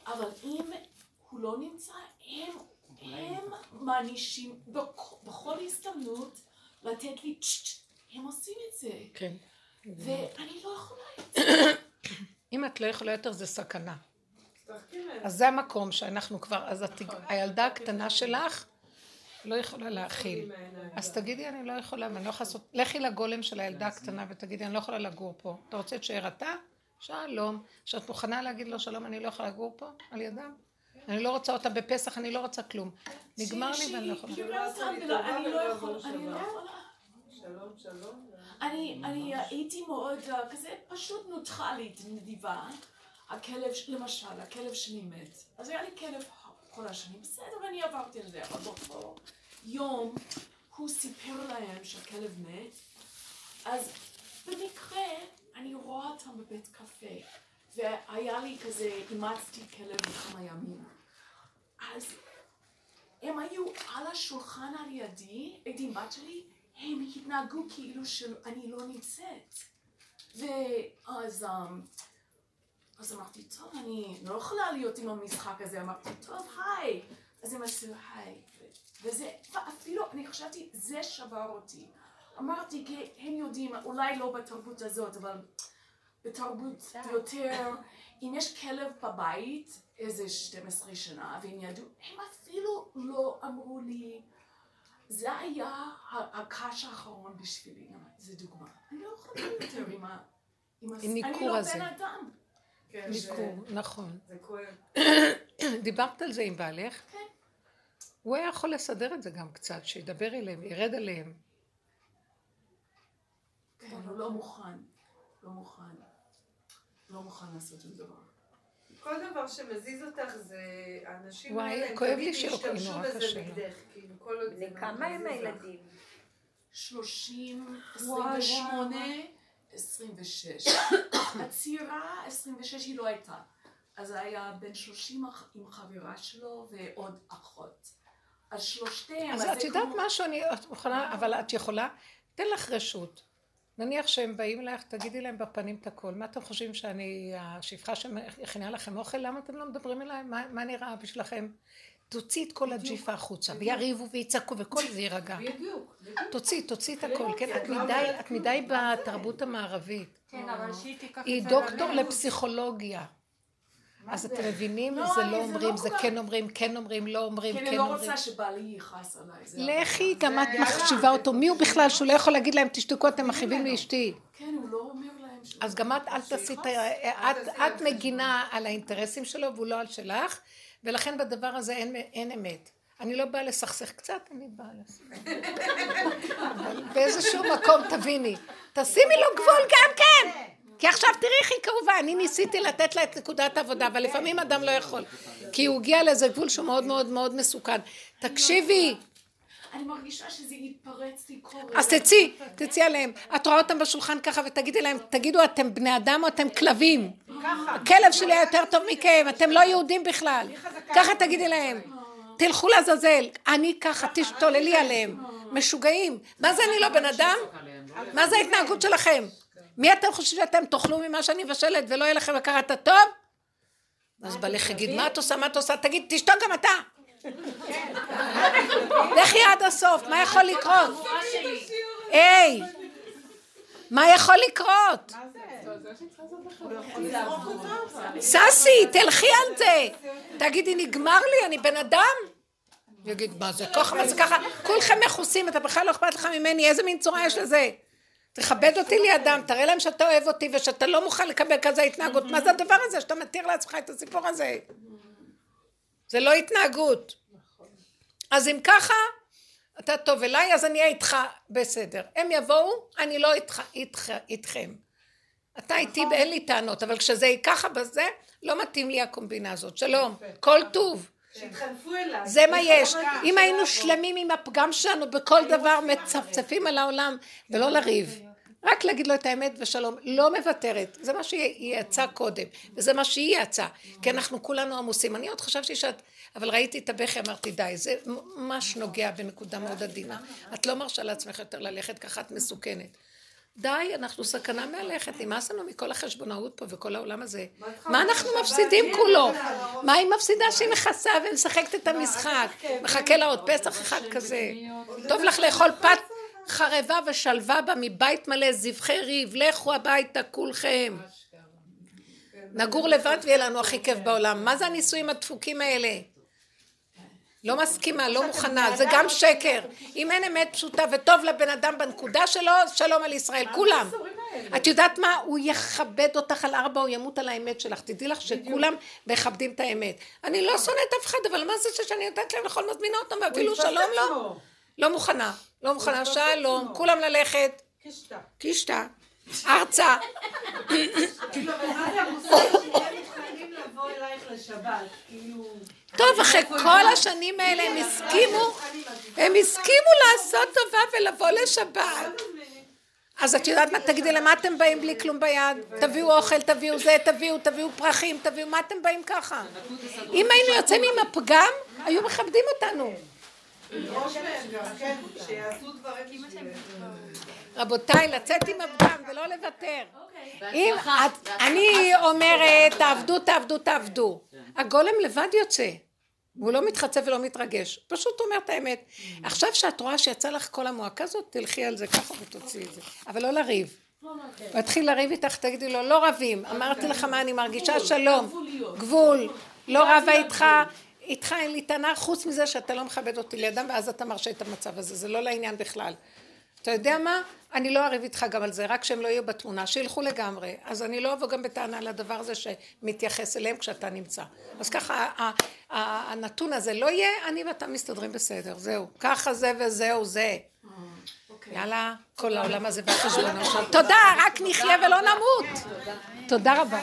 אבל אם הוא לא נמצא, הם, הם מענישים בכ- בכל הזדמנות לתת לי צ'צ', הם עושים את זה. כן. ואני לא יכולה [COUGHS] אם את לא יכולה יותר זה סכנה. אז זה המקום שאנחנו כבר, אז את, הילדה הקטנה שלך לא יכולה להכיל. אז תגידי אני לא יכולה, ואני לא יכולה לעשות, לכי לגולם של הילדה הקטנה ותגידי אני לא יכולה לגור פה. אתה רוצה שתשאר אתה? שלום. שאת מוכנה להגיד לו שלום אני לא יכולה לגור פה על ידם? אני לא רוצה אותה בפסח, אני לא רוצה כלום. נגמר לי ואני לא יכולה. אני לא יכולה, אני לא יכולה. שלום, שלום. אני, הייתי מאוד כזה פשוט נוטרלית, נדיבה. הכלב, למשל, הכלב שלי מת. אז היה לי כלב כל השנים, בסדר, אני עברתי על זה, אבל באותו יום הוא סיפר להם שהכלב מת, אז במקרה אני רואה אותם בבית קפה, והיה לי כזה, אימצתי כלב לכמה ימים. אז הם היו על השולחן על ידי, עם בת שלי, הם התנהגו כאילו שאני לא נמצאת. ואז אמ, אז אמרתי, טוב, אני לא יכולה להיות עם המשחק הזה. אמרתי, טוב, היי. אז הם עשו היי. וזה, אפילו, אני חשבתי, זה שבר אותי. אמרתי, כי הם יודעים, אולי לא בתרבות הזאת, אבל בתרבות יותר, אם יש כלב בבית, איזה 12 שנה, והם ידעו, הם אפילו לא אמרו לי, זה היה הקש האחרון בשבילי, זה דוגמה. אני לא יכולה יותר עם ה... עם הס- אני הניכור לא. בן אדם. כן, זה- ניכור, נכון. זה כואב. [COUGHS] דיברת על זה עם בעלך? כן. הוא היה יכול לסדר את זה גם קצת, שידבר אליהם, ירד עליהם. כן, הוא לא מוכן. לא מוכן. לא מוכן לעשות שום דבר. כל דבר שמזיז אותך זה האנשים וואי, האלה, הם כואב תמיד לי שלוקחים, ישתמשו בזה. נגדך, כאילו כל עוד זה כמה הם מזיז לך. הילדים? שלושים, וואי, עשרים ושמונה, וואי. עשרים ושש. [COUGHS] הצעירה, עשרים ושש, היא לא הייתה. אז היה בן שלושים אח- עם חברה שלו ועוד אחות. אז שלושתיהם, אז את יודעת כמו- משהו, אני את מוכנה, אבל את יכולה, תן לך רשות. נניח שהם באים אלייך, תגידי להם בפנים את הכל. מה אתם חושבים שאני השפחה שמכינה לכם אוכל? למה אתם לא מדברים אליי? מה, מה נראה בשבילכם? תוציא את כל הג'יפה החוצה, ויריבו ויצעקו וכל זה יירגע. בדיוק. תוציא, תוציא את הכל, כן? את לא מדי, את מדי בתרבות המערבית. כן, אבל שהיא תיקח היא את זה דוקטור ללב. לפסיכולוגיה. אז אתם מבינים? לא, זה לא אומרים, לא זה כן אומרים, כן אומרים, לא אומרים, כי כן אני לא אומרים. רוצה שבעלי יכעס עליי. לכי. גם את מחשיבה אותו. מי הוא בכלל שהוא לא יכול להגיד להם, תשתקו, אתם ממנו. לאשתי. כן, הוא לא אומר להם ש... אז גם את, אל תעשי את ה... את- מגינה על האינטרסים שלו והוא לא על שלך, ולכן בדבר הזה אין- אין אמת. אני לא באה לסכסך קצת, אני באה לסכסך. באיזשהו מקום תביני. תשימי לו גבול גם כן! כי עכשיו תראי איך היא כאובה, אני ניסיתי לתת לה את נקודת העבודה, אבל לפעמים אדם לא יכול. כי הוא הגיע לאיזה גבול שהוא מאוד מאוד מאוד מסוכן. תקשיבי, אני מרגישה שזה יתפרץ לי כל רגע. אז תצאי, תצאי עליהם. את רואה אותם בשולחן ככה ותגידי להם, תגידו, אתם בני אדם או אתם כלבים? הכלב שלי היה יותר טוב מכם, אתם לא יהודים בכלל. ככה תגידי להם. תלכו לעזאזל, אני ככה, תשתוללי עליהם. משוגעים. מה זה אני לא בן אדם? מה זה ההתנהגות שלכם? מי אתם חושבים שאתם תאכלו ממה שאני מבשלת ולא יהיה לכם הכרת הטוב? אז בעלך יגיד, מה את עושה, מה את עושה? תגיד, תשתוק גם אתה. לכי עד הסוף, מה יכול לקרות? היי, מה יכול לקרות? ססי, תלכי על זה. תגידי, נגמר לי, אני בן אדם? יגיד, מה זה ככה, מה זה ככה? כולכם מכוסים, אתה בכלל לא אכפת לך ממני, איזה מין צורה יש לזה? תכבד אותי לידם, תראה להם שאתה אוהב אותי ושאתה לא מוכן לקבל כזה התנהגות. מה זה הדבר הזה שאתה מתיר לעצמך את הסיפור הזה? זה לא התנהגות. אז אם ככה, אתה טוב אליי, אז אני אהיה איתך בסדר. הם יבואו, אני לא איתך, איתך, איתכם. אתה איתי ואין לי טענות, אבל כשזה ככה בזה, לא מתאים לי הקומבינה הזאת. שלום, כל טוב. שיתחנפו אליי. זה מה יש. אם היינו שלמים עם הפגם שלנו בכל דבר, מצפצפים על העולם, ולא לריב. רק להגיד לו את האמת ושלום, לא מוותרת, זה מה שהיא יצאה קודם, וזה מה שהיא יצאה, כי אנחנו כולנו עמוסים, אני עוד חשבתי שאת, אבל ראיתי את הבכי, אמרתי די, זה ממש נוגע בנקודה מאוד עדינה, את לא מרשה לעצמך יותר ללכת ככה, את מסוכנת. די, אנחנו סכנה מהלכת, נמאס לנו מכל החשבונאות פה וכל העולם הזה. מה אנחנו מפסידים כולו? מה היא מפסידה שהיא מכסה ומשחקת את המשחק? מחכה לה עוד פסח אחד כזה. טוב לך לאכול פת חרבה ושלווה בה מבית מלא זבחי ריב, לכו הביתה כולכם. נגור לבד ויהיה לנו הכי כיף בעולם. מה זה הנישואים הדפוקים האלה? לא מסכימה, לא מוכנה, זה גם שקר. אם אין אמת פשוטה וטוב לבן אדם בנקודה שלו, שלום על ישראל, כולם. את יודעת מה? הוא יכבד אותך על ארבע, הוא ימות על האמת שלך. תדעי לך שכולם מכבדים את האמת. אני לא שונאת אף אחד, אבל מה זה שאני יודעת להם לכל מזמינה אותם, ואפילו שלום לא? לא מוכנה. לא מוכנה, שלום, כולם ללכת. קישטה. קישטה. ארצה. [LAUGHS] כאילו? כאילו... טוב, אחרי כל השנים האלה הם הסכימו, הם הסכימו לעשות טובה ולבוא לשבת. אז את יודעת מה, תגידי, למה אתם באים בלי כלום ביד? תביאו אוכל, תביאו זה, תביאו, תביאו פרחים, תביאו, מה אתם באים ככה? אם היינו יוצאים עם הפגם, היו מכבדים אותנו. כן, דברים רבותיי, לצאת עם הפגם ולא לוותר. אם את, אני אומרת, תעבדו, תעבדו, תעבדו. הגולם לבד יוצא. והוא לא מתחצף ולא מתרגש, פשוט אומר את האמת. עכשיו שאת רואה שיצא לך כל המועקה הזאת, תלכי על זה ככה ותוציאי את זה. אבל לא לריב. הוא יתחיל לריב איתך, תגידי לו, לא רבים. אמרתי לך מה אני מרגישה, שלום. גבול. לא רבה איתך, איתך אין לי טענה, חוץ מזה שאתה לא מכבד אותי לידם, ואז אתה מרשה את המצב הזה. זה לא לעניין בכלל. אתה יודע מה? אני לא אריב איתך גם על זה, רק שהם לא יהיו בתמונה, שילכו לגמרי. אז אני לא אבוא גם בטענה לדבר הזה שמתייחס אליהם כשאתה נמצא. אז ככה הנתון הזה לא יהיה, אני ואתה מסתדרים בסדר, זהו. ככה זה וזהו זה. יאללה, כל העולם הזה והחשבון עכשיו. תודה, רק נחיה ולא נמות. תודה רבה.